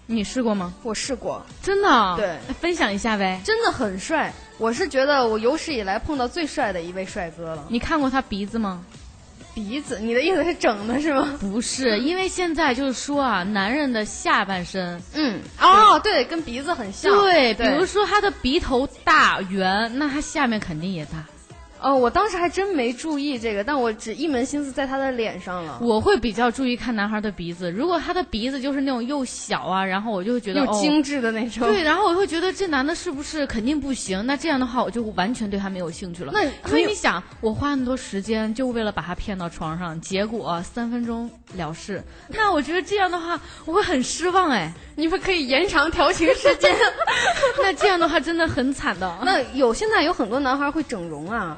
你试过吗？我试过，真的啊？对分享一下呗。真的很帅。我是觉得我有史以来碰到最帅的一位帅哥了。你看过他鼻子吗？鼻子，你的意思是整的是吗？不是，因为现在就是说啊，男人的下半身，嗯，哦，对，跟鼻子很像。对，比如说他的鼻头大圆，那他下面肯定也大。哦，我当时还真没注意这个，但我只一门心思在他的脸上了。我会比较注意看男孩的鼻子，如果他的鼻子就是那种又小啊，然后我就会觉得精致的那种。对，然后我会觉得这男的是不是肯定不行？那这样的话，我就完全对他没有兴趣了。那所以你想，我花那么多时间就为了把他骗到床上，结果三分钟了事，那我觉得这样的话，我会很失望哎。你们可以延长调情时间。那这样的话真的很惨的。那有现在有很多男孩会整容啊，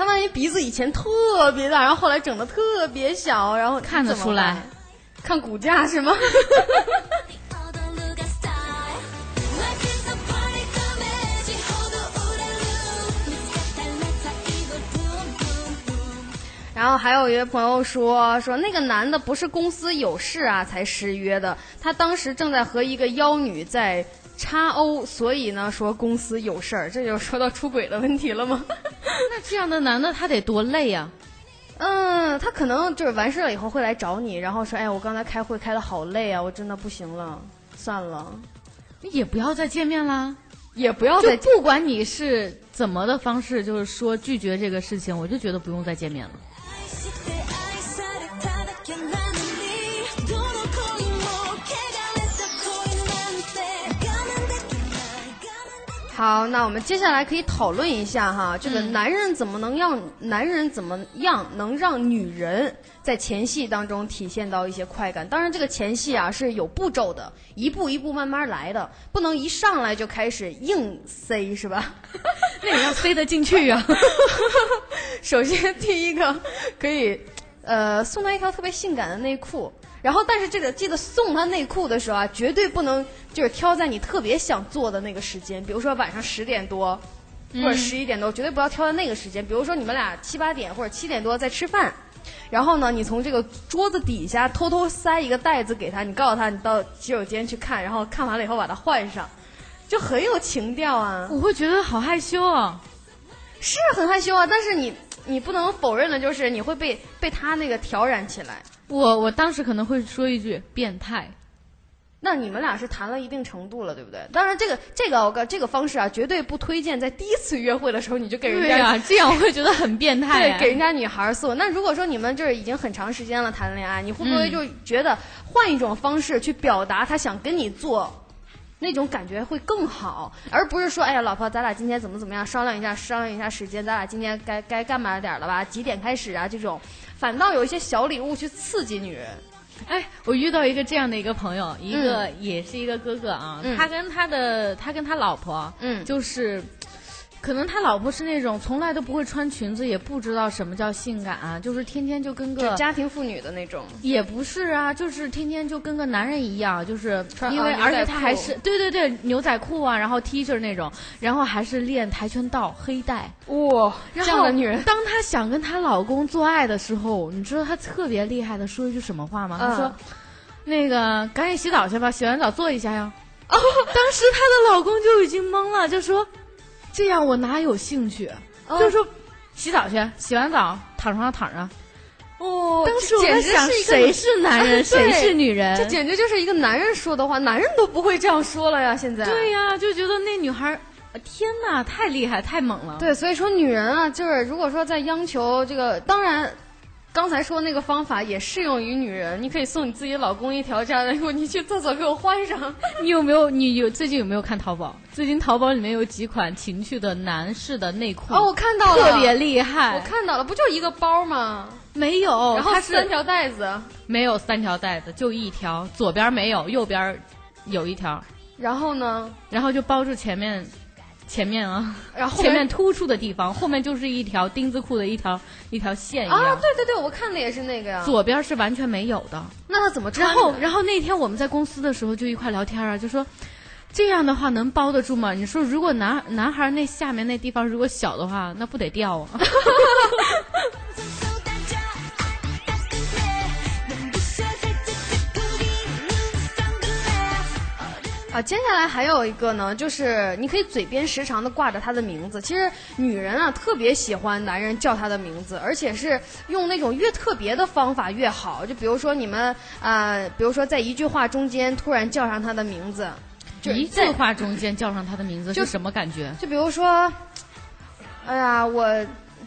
他万一鼻子以前特别大，然后后来整的特别小，然后看得出来，看骨架是吗？然后还有一位朋友说说那个男的不是公司有事啊才失约的，他当时正在和一个妖女在。插欧，所以呢说公司有事儿，这就说到出轨的问题了吗？那这样的男的他得多累啊！嗯，他可能就是完事了以后会来找你，然后说，哎，我刚才开会开的好累啊，我真的不行了，算了，也不要再见面啦。也不要再就不管你是怎么的方式，就是说拒绝这个事情，我就觉得不用再见面了。好，那我们接下来可以讨论一下哈，这个男人怎么能让、男人怎么样能让女人在前戏当中体现到一些快感？当然，这个前戏啊是有步骤的，一步一步慢慢来的，不能一上来就开始硬塞，是吧？那也要塞得进去啊！首先，第一个可以，呃，送她一条特别性感的内裤。然后，但是这个记得送他内裤的时候啊，绝对不能就是挑在你特别想做的那个时间，比如说晚上十点多或者十一点多，绝对不要挑在那个时间。比如说你们俩七八点或者七点多在吃饭，然后呢，你从这个桌子底下偷偷塞一个袋子给他，你告诉他你到洗手间去看，然后看完了以后把它换上，就很有情调啊。我会觉得好害羞啊。是很害羞啊，但是你你不能否认的就是你会被被他那个挑染起来。我我当时可能会说一句变态。那你们俩是谈了一定程度了，对不对？当然，这个这个我告这个方式啊，绝对不推荐在第一次约会的时候你就给人家 这样我会觉得很变态、对，给人家女孩儿送。那如果说你们就是已经很长时间了谈恋爱，你会不会就觉得换一种方式去表达他想跟你做？那种感觉会更好，而不是说，哎呀，老婆，咱俩今天怎么怎么样，商量一下，商量一下时间，咱俩今天该该干嘛点儿了吧？几点开始啊？这种，反倒有一些小礼物去刺激女人。哎，我遇到一个这样的一个朋友，一个、也是一个哥哥啊，嗯他跟他的他跟他老婆，嗯就是。可能他老婆是那种从来都不会穿裙子，也不知道什么叫性感啊，就是天天就跟个家庭妇女的那种，也不是啊，就是天天就跟个男人一样，就是穿因为而且他还是对对对牛仔裤啊，然后 T 恤那种，然后还是练跆拳道黑带。哇、这样的女人，当她想跟她老公做爱的时候，你知道她特别厉害的说一句什么话吗？她说嗯：“那个赶紧洗澡去吧，洗完澡坐一下呀。”哦，当时她的老公就已经懵了，就说：“这样我哪有兴趣？”哦就说洗澡去，洗完澡躺床上躺着。哦，当时我简在想，谁是男人，谁是女人？这简直就是一个男人说的话，男人都不会这样说了呀！现在对呀、就觉得那女孩天哪，太厉害，太猛了。对，所以说女人啊，就是如果说在央求这个，当然。刚才说那个方法也适用于女人，你可以送你自己老公一条这样的，我你去厕所给我换上。你有没有？你有最近有没有看淘宝？最近淘宝里面有几款情趣的男士的内裤哦，我看到了，特别厉害。我看到了，不就一个包吗？没有，然后是三条带子，没有三条带子，就一条，左边没有，右边有一条，然后呢，然后就包住前面，前面啊，然后后前面突出的地方，后面就是一条丁字裤的一条一条线一样。啊，对对对，我看的也是那个呀。左边是完全没有的。那他怎么穿然？后，然后那天我们在公司的时候就一块聊天啊，就说这样的话能包得住吗？你说如果男男孩那下面那地方如果小的话，那不得掉啊？啊，接下来还有一个呢，就是你可以嘴边时常的挂着他的名字。其实女人啊，特别喜欢男人叫她的名字，而且是用那种越特别的方法越好。就比如说你们啊、呃比如说在一句话中间突然叫上他的名字，就一句话中间叫上他的名字就是什么感觉？就比如说，哎呀，我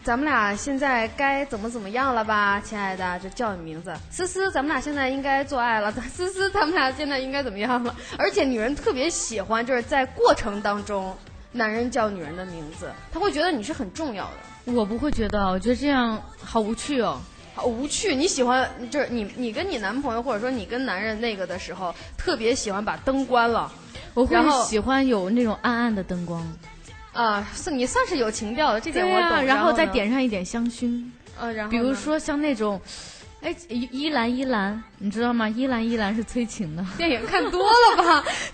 咱们俩现在该怎么怎么样了吧，亲爱的，就叫你名字，思思，咱们俩现在应该做爱了，思思，咱们俩现在应该怎么样了？而且女人特别喜欢，就是在过程当中，男人叫女人的名字，他会觉得你是很重要的。我不会觉得，我觉得这样好无趣哦。好无趣，你喜欢就是你，你跟你男朋友或者说你跟男人那个的时候，特别喜欢把灯关了我会喜欢有那种暗暗的灯光，啊，算你算是有情调的，这点、我懂。然后再，点上一点香薰，呃，然后比如说像那种，哎，依依兰依兰你知道吗？依兰依兰是催情的，电影看多了吧？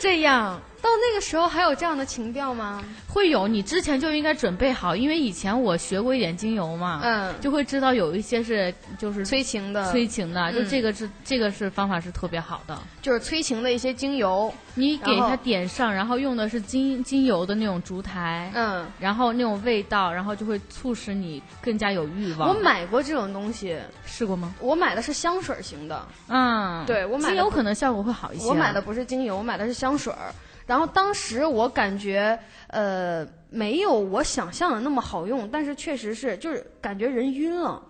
这样。到那个时候还有这样的情调吗？会有，你之前就应该准备好，因为以前我学过一点精油嘛，嗯就会知道有一些是就是催情的，催情的，就嗯这个是这个是方法是特别好的。就是催情的一些精油。你给它点上，然后用的是精精油的那种烛台，嗯，然后那种味道，然后就会促使你更加有欲望。我买过这种东西，试过吗？我买的是香水型的，嗯，对我买的精油可能效果会好一些啊。我买的不是精油，我买的是香水儿。然后当时我感觉，呃，没有我想象的那么好用，但是确实是，就是感觉人晕了，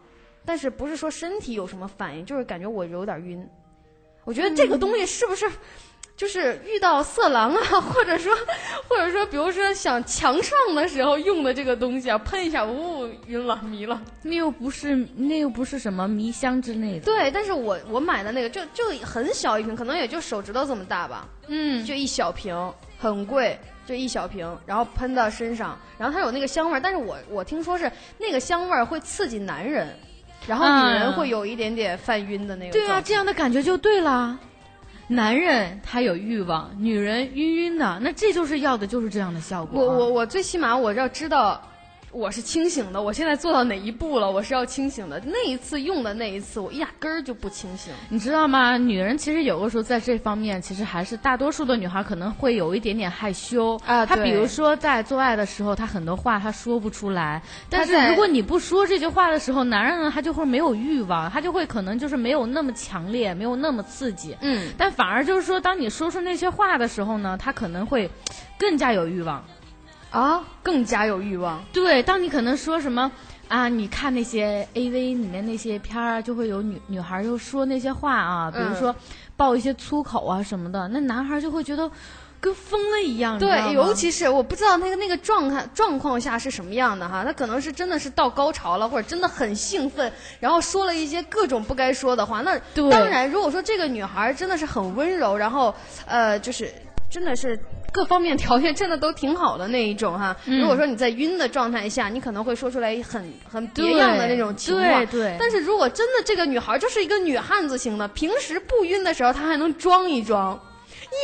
但是不是说身体有什么反应，就是感觉我有点晕。我觉得这个东西是不是？就是遇到色狼啊，或者说，或者说，比如说想强上的时候用的这个东西啊，喷一下，呜、晕了，迷了。那又不是那又不是什么迷香之类的。对，但是我我买的那个就就很小一瓶，可能也就手指头这么大吧，嗯，就一小瓶，很贵，就一小瓶，然后喷到身上，然后它有那个香味儿，但是我我听说是那个香味儿会刺激男人，然后女人啊会有一点点犯晕的那个对啊，这样的感觉就对了。男人他有欲望，女人晕晕的，那这就是要的就是这样的效果。我我我最起码我要知道我是清醒的，我现在做到哪一步了，我是要清醒的。那一次用的那一次，我压根儿就不清醒。你知道吗？女人其实有的时候在这方面，其实还是大多数的女孩可能会有一点点害羞啊她比如说在做爱的时候，她很多话她说不出来。但是如果你不说这句话的时候，男人呢他就会没有欲望，他就会可能就是没有那么强烈，没有那么刺激。嗯，但反而就是说，当你说出那些话的时候呢，他可能会更加有欲望。啊，更加有欲望。对，当你可能说什么啊，你看那些 A V 里面那些片儿，就会有女女孩儿就说那些话啊，比如嗯说爆一些粗口啊什么的，那男孩儿就会觉得跟疯了一样。对，尤其是我不知道那个那个状态状况下是什么样的哈，他可能是真的是到高潮了，或者真的很兴奋，然后说了一些各种不该说的话。那当然，如果说这个女孩真的是很温柔，然后呃，就是真的是。各方面条件真的都挺好的那一种哈。嗯如果说你在晕的状态下，你可能会说出来很很别样的那种情况。对对但是如果真的这个女孩就是一个女汉子型的，平时不晕的时候她还能装一装，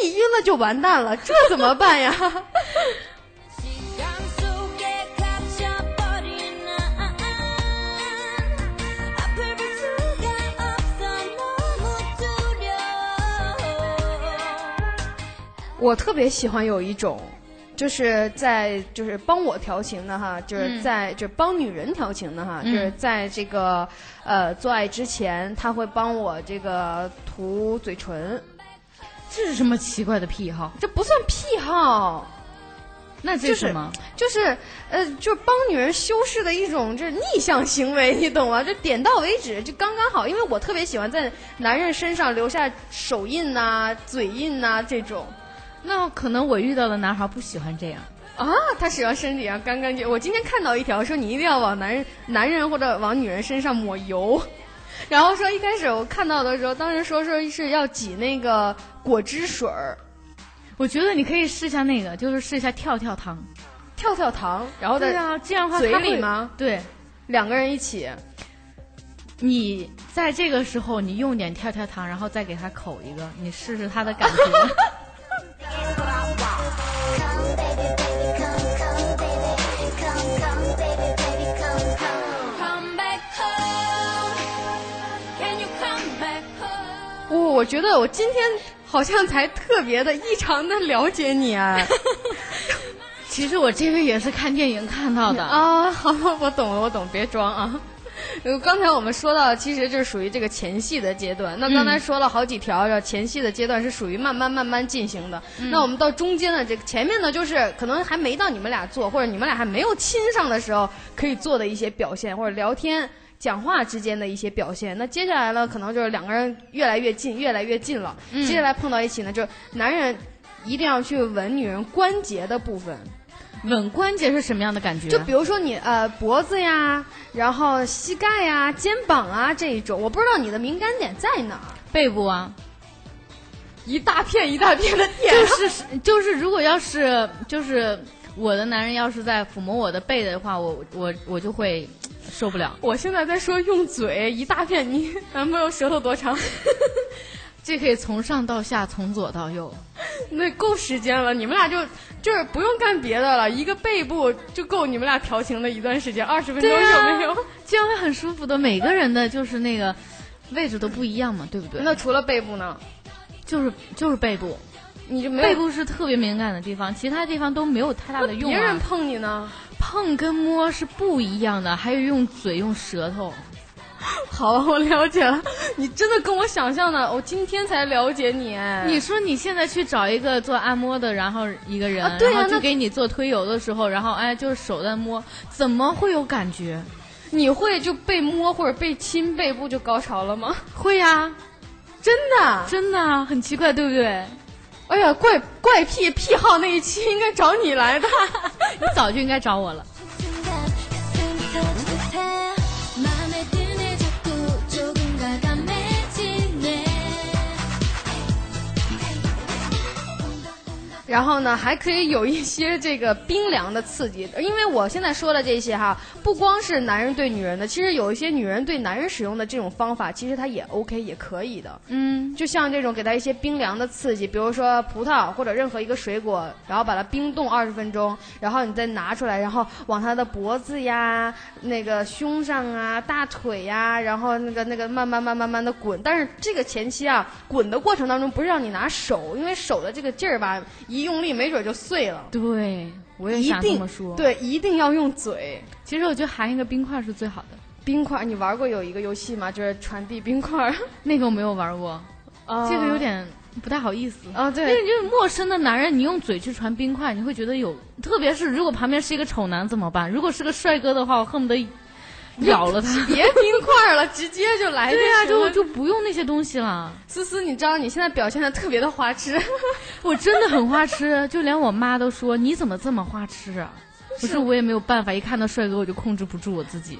一晕了就完蛋了，这怎么办呀？我特别喜欢有一种，就是在就是帮我调情的哈，就是在、就是帮女人调情的哈，嗯就是在这个呃做爱之前，他会帮我这个涂嘴唇，这是什么奇怪的癖好？这不算癖好，那这是什么？就是呃，就是帮女人修饰的一种就是逆向行为，你懂吗？就点到为止，就刚刚好。因为我特别喜欢在男人身上留下手印呐、嘴印呐、这种。那可能我遇到的男孩不喜欢这样。啊，他喜欢身体上干干净。我今天看到一条说你一定要往男人、男人或者往女人身上抹油，然后说一开始我看到的时候，当时说说是要挤那个果汁水儿、我觉得你可以试一下那个，就是试一下跳跳糖。跳跳糖，然后在对啊，这样的话嘴里吗？对，两个人一起。你在这个时候你用点跳跳糖，然后再给他口一个，你试试他的感觉。我、觉得我今天好像才特别的异常的了解你啊！其实我这个也是看电影看到的。啊，好，我懂了，我懂，别装啊。呃，刚才我们说到，其实就是属于这个前戏的阶段。那刚才说了好几条，前戏的阶段是属于慢慢慢慢进行的。那我们到中间的这个前面呢，就是可能还没到你们俩做，或者你们俩还没有亲上的时候，可以做的一些表现，或者聊天。讲话之间的一些表现，那接下来呢，可能就是两个人越来越近，越来越近了。接下来碰到一起呢，就是男人一定要去吻女人关节的部分，吻关节是什么样的感觉？就比如说你呃脖子呀，然后膝盖呀、肩膀啊这一种，我不知道你的敏感点在哪儿，背部啊，一大片一大片的点。就是就是，如果要是就是我的男人要是在抚摸我的背的话，我我我就会 受不了。我现在在说用嘴一大片，你男朋友舌头多长？这可以从上到下，从左到右。那够时间了，你们俩就就是不用干别的了，一个背部就够你们俩调情的一段时间，二十分钟有没有？这样会很舒服的。每个人的就是那个位置都不一样嘛，对不对？那除了背部呢？就是就是背部，你就没有背部是特别敏感的地方，其他地方都没有太大的用、啊。别人碰你呢？碰跟摸是不一样的，还有用嘴用舌头。好，我了解了。你真的跟我想象的，我今天才了解你。哎你说你现在去找一个做按摩的，然后一个人，啊对啊然后就给你做推油的时候，然后哎就是手在摸，怎么会有感觉？你会就被摸或者被亲背部就高潮了吗？会呀、真的？真的啊很奇怪，对不对？哎呀，怪怪癖癖好那一期应该找你来的。你早就应该找我了。然后呢，还可以有一些这个冰凉的刺激，因为我现在说的这些哈，不光是男人对女人的，其实有一些女人对男人使用的这种方法，其实它也 OK，也可以的。嗯，就像这种给他一些冰凉的刺激，比如说葡萄或者任何一个水果，然后把它冰冻二十分钟，然后你再拿出来，然后往他的脖子呀、那个胸上啊、大腿呀，然后那个那个慢慢慢慢慢的滚。但是这个前期啊，滚的过程当中不是让你拿手，因为手的这个劲儿吧，一用力没准就碎了。对，我也想这么说。，对，一定要用嘴。其实我觉得含一个冰块是最好的。冰块，你玩过有一个游戏吗？就是传递冰块。那个我没有玩过，哦这个有点不太好意思。啊，对因为就是陌生的男人，你用嘴去传冰块，你会觉得有，特别是如果旁边是一个丑男怎么办？如果是个帅哥的话，我恨不得咬了它。别冰块了直接就来对啊就就不用那些东西了。思思你知道你现在表现的特别的花痴。我真的很花痴就连我妈都说你怎么这么花痴啊？不是我也没有办法一看到帅哥我就控制不住我自己。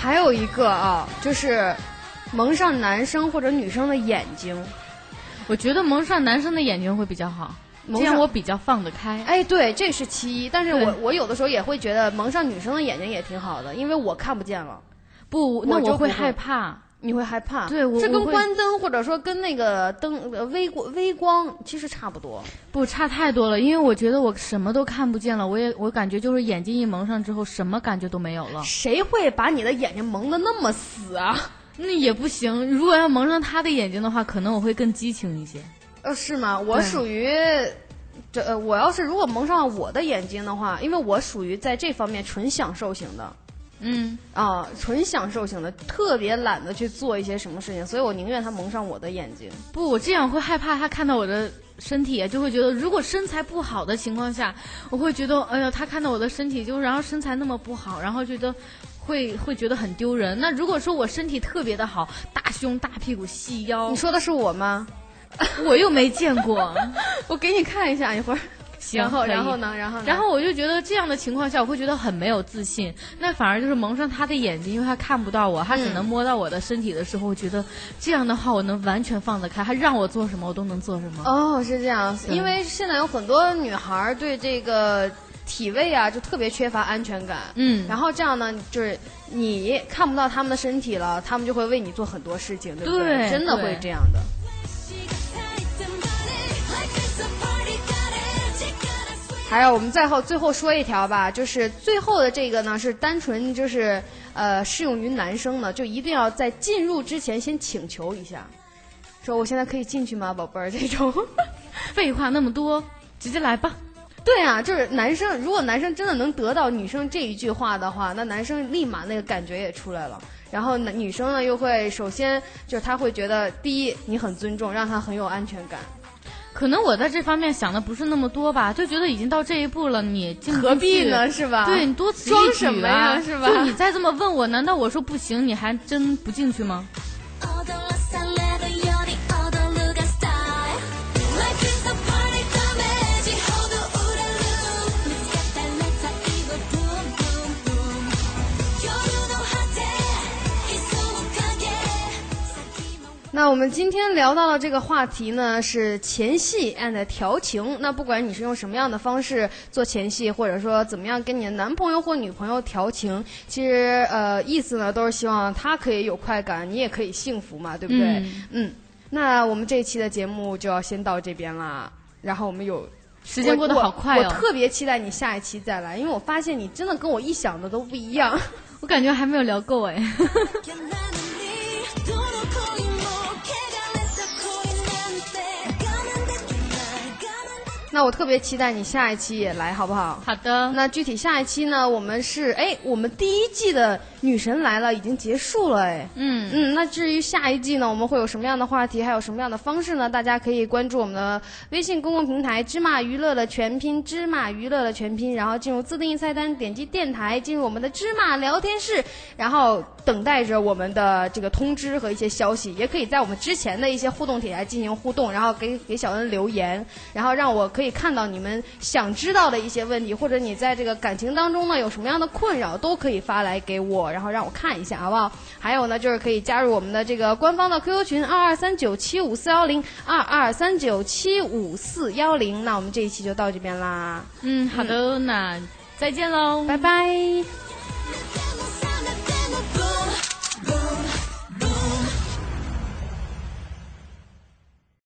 还有一个啊就是蒙上男生或者女生的眼睛。我觉得蒙上男生的眼睛会比较好，这样我比较放得开。哎，对，这是其一。但是我我有的时候也会觉得蒙上女生的眼睛也挺好的，因为我看不见了，不，那我会害怕。你会害怕。对我这跟我会关灯或者说跟那个灯呃微光微光其实差不多。不差太多了，因为我觉得我什么都看不见了，我也我感觉就是眼睛一蒙上之后，什么感觉都没有了。谁会把你的眼睛蒙的那么死啊？那也不行，如果要蒙上他的眼睛的话，可能我会更激情一些。呃，是吗？我属于，这呃，我要是如果蒙上我的眼睛的话，因为我属于在这方面纯享受型的嗯，啊，纯享受型的，特别懒得去做一些什么事情，所以我宁愿他蒙上我的眼睛。不，我这样会害怕他看到我的身体，就会觉得如果身材不好的情况下，我会觉得，哎呀，他看到我的身体就然后身材那么不好，然后觉得。会会觉得很丢人。那如果说我身体特别的好，大胸、大屁股、细腰你，说的是我吗？我又没见过。我给你看一下一会儿。行，然后然后呢？然后呢？然后我就觉得这样的情况下，我会觉得很没有自信。那反而就是蒙上他的眼睛，因为他看不到我，他只能摸到我的身体的时候，我觉得这样的话，我能完全放得开。他让我做什么，我都能做什么。哦，是这样，因为现在有很多女孩儿对这个体位啊就特别缺乏安全感。嗯。然后这样呢就是你看不到他们的身体了他们就会为你做很多事情对不对真的会这样的。还有我们最后最后说一条吧就是最后的这个呢是单纯就是呃适用于男生的就一定要在进入之前先请求一下。说我现在可以进去吗宝贝儿？这种。废话那么多直接来吧。对啊，就是男生，如果男生真的能得到女生这一句话的话，那男生立马那个感觉也出来了。然后呢，女生呢又会首先就是他会觉得，第一你很尊重，让他很有安全感，可能我在这方面想的不是那么多吧，就觉得已经到这一步了，你进何必呢？？是吧？对 你多此一举装什么啊呀？是吧？就你再这么问我，难道我说不行，你还真不进去吗？那我们今天聊到的这个话题呢，是前戏 and 调情。那不管你是用什么样的方式做前戏，或者说怎么样跟你的男朋友或女朋友调情，其实呃意思呢都是希望他可以有快感，你也可以幸福嘛，对不对？嗯嗯那我们这一期的节目就要先到这边啦。然后我们有时间过得好快我，特别期待你下一期再来，因为我发现你真的跟我一想的都不一样。我感觉还没有聊够哎。那我特别期待你下一期也来，好不好？好的，那具体下一期呢？我们是哎，我们第一季的女神来了已经结束了哎。嗯嗯，那至于下一季呢，我们会有什么样的话题，还有什么样的方式呢？大家可以关注我们的微信公共平台“芝麻娱乐”的全拼“芝麻娱乐”的全拼，然后进入自定义菜单，点击电台，进入我们的芝麻聊天室，然后等待着我们的这个通知和一些消息。也可以在我们之前的一些互动帖来进行互动，然后给给小恩留言，然后让我可以看到你们想知道的一些问题，或者你在这个感情当中呢有什么样的困扰，都可以发来给我，然后让我看一下，好不好？还有呢，就是可以加入我们的这个官方的 QQ 群二二三九七五四幺零二二三九七五四幺零。那我们这一期就到这边啦，嗯，好的，那再见喽，拜拜。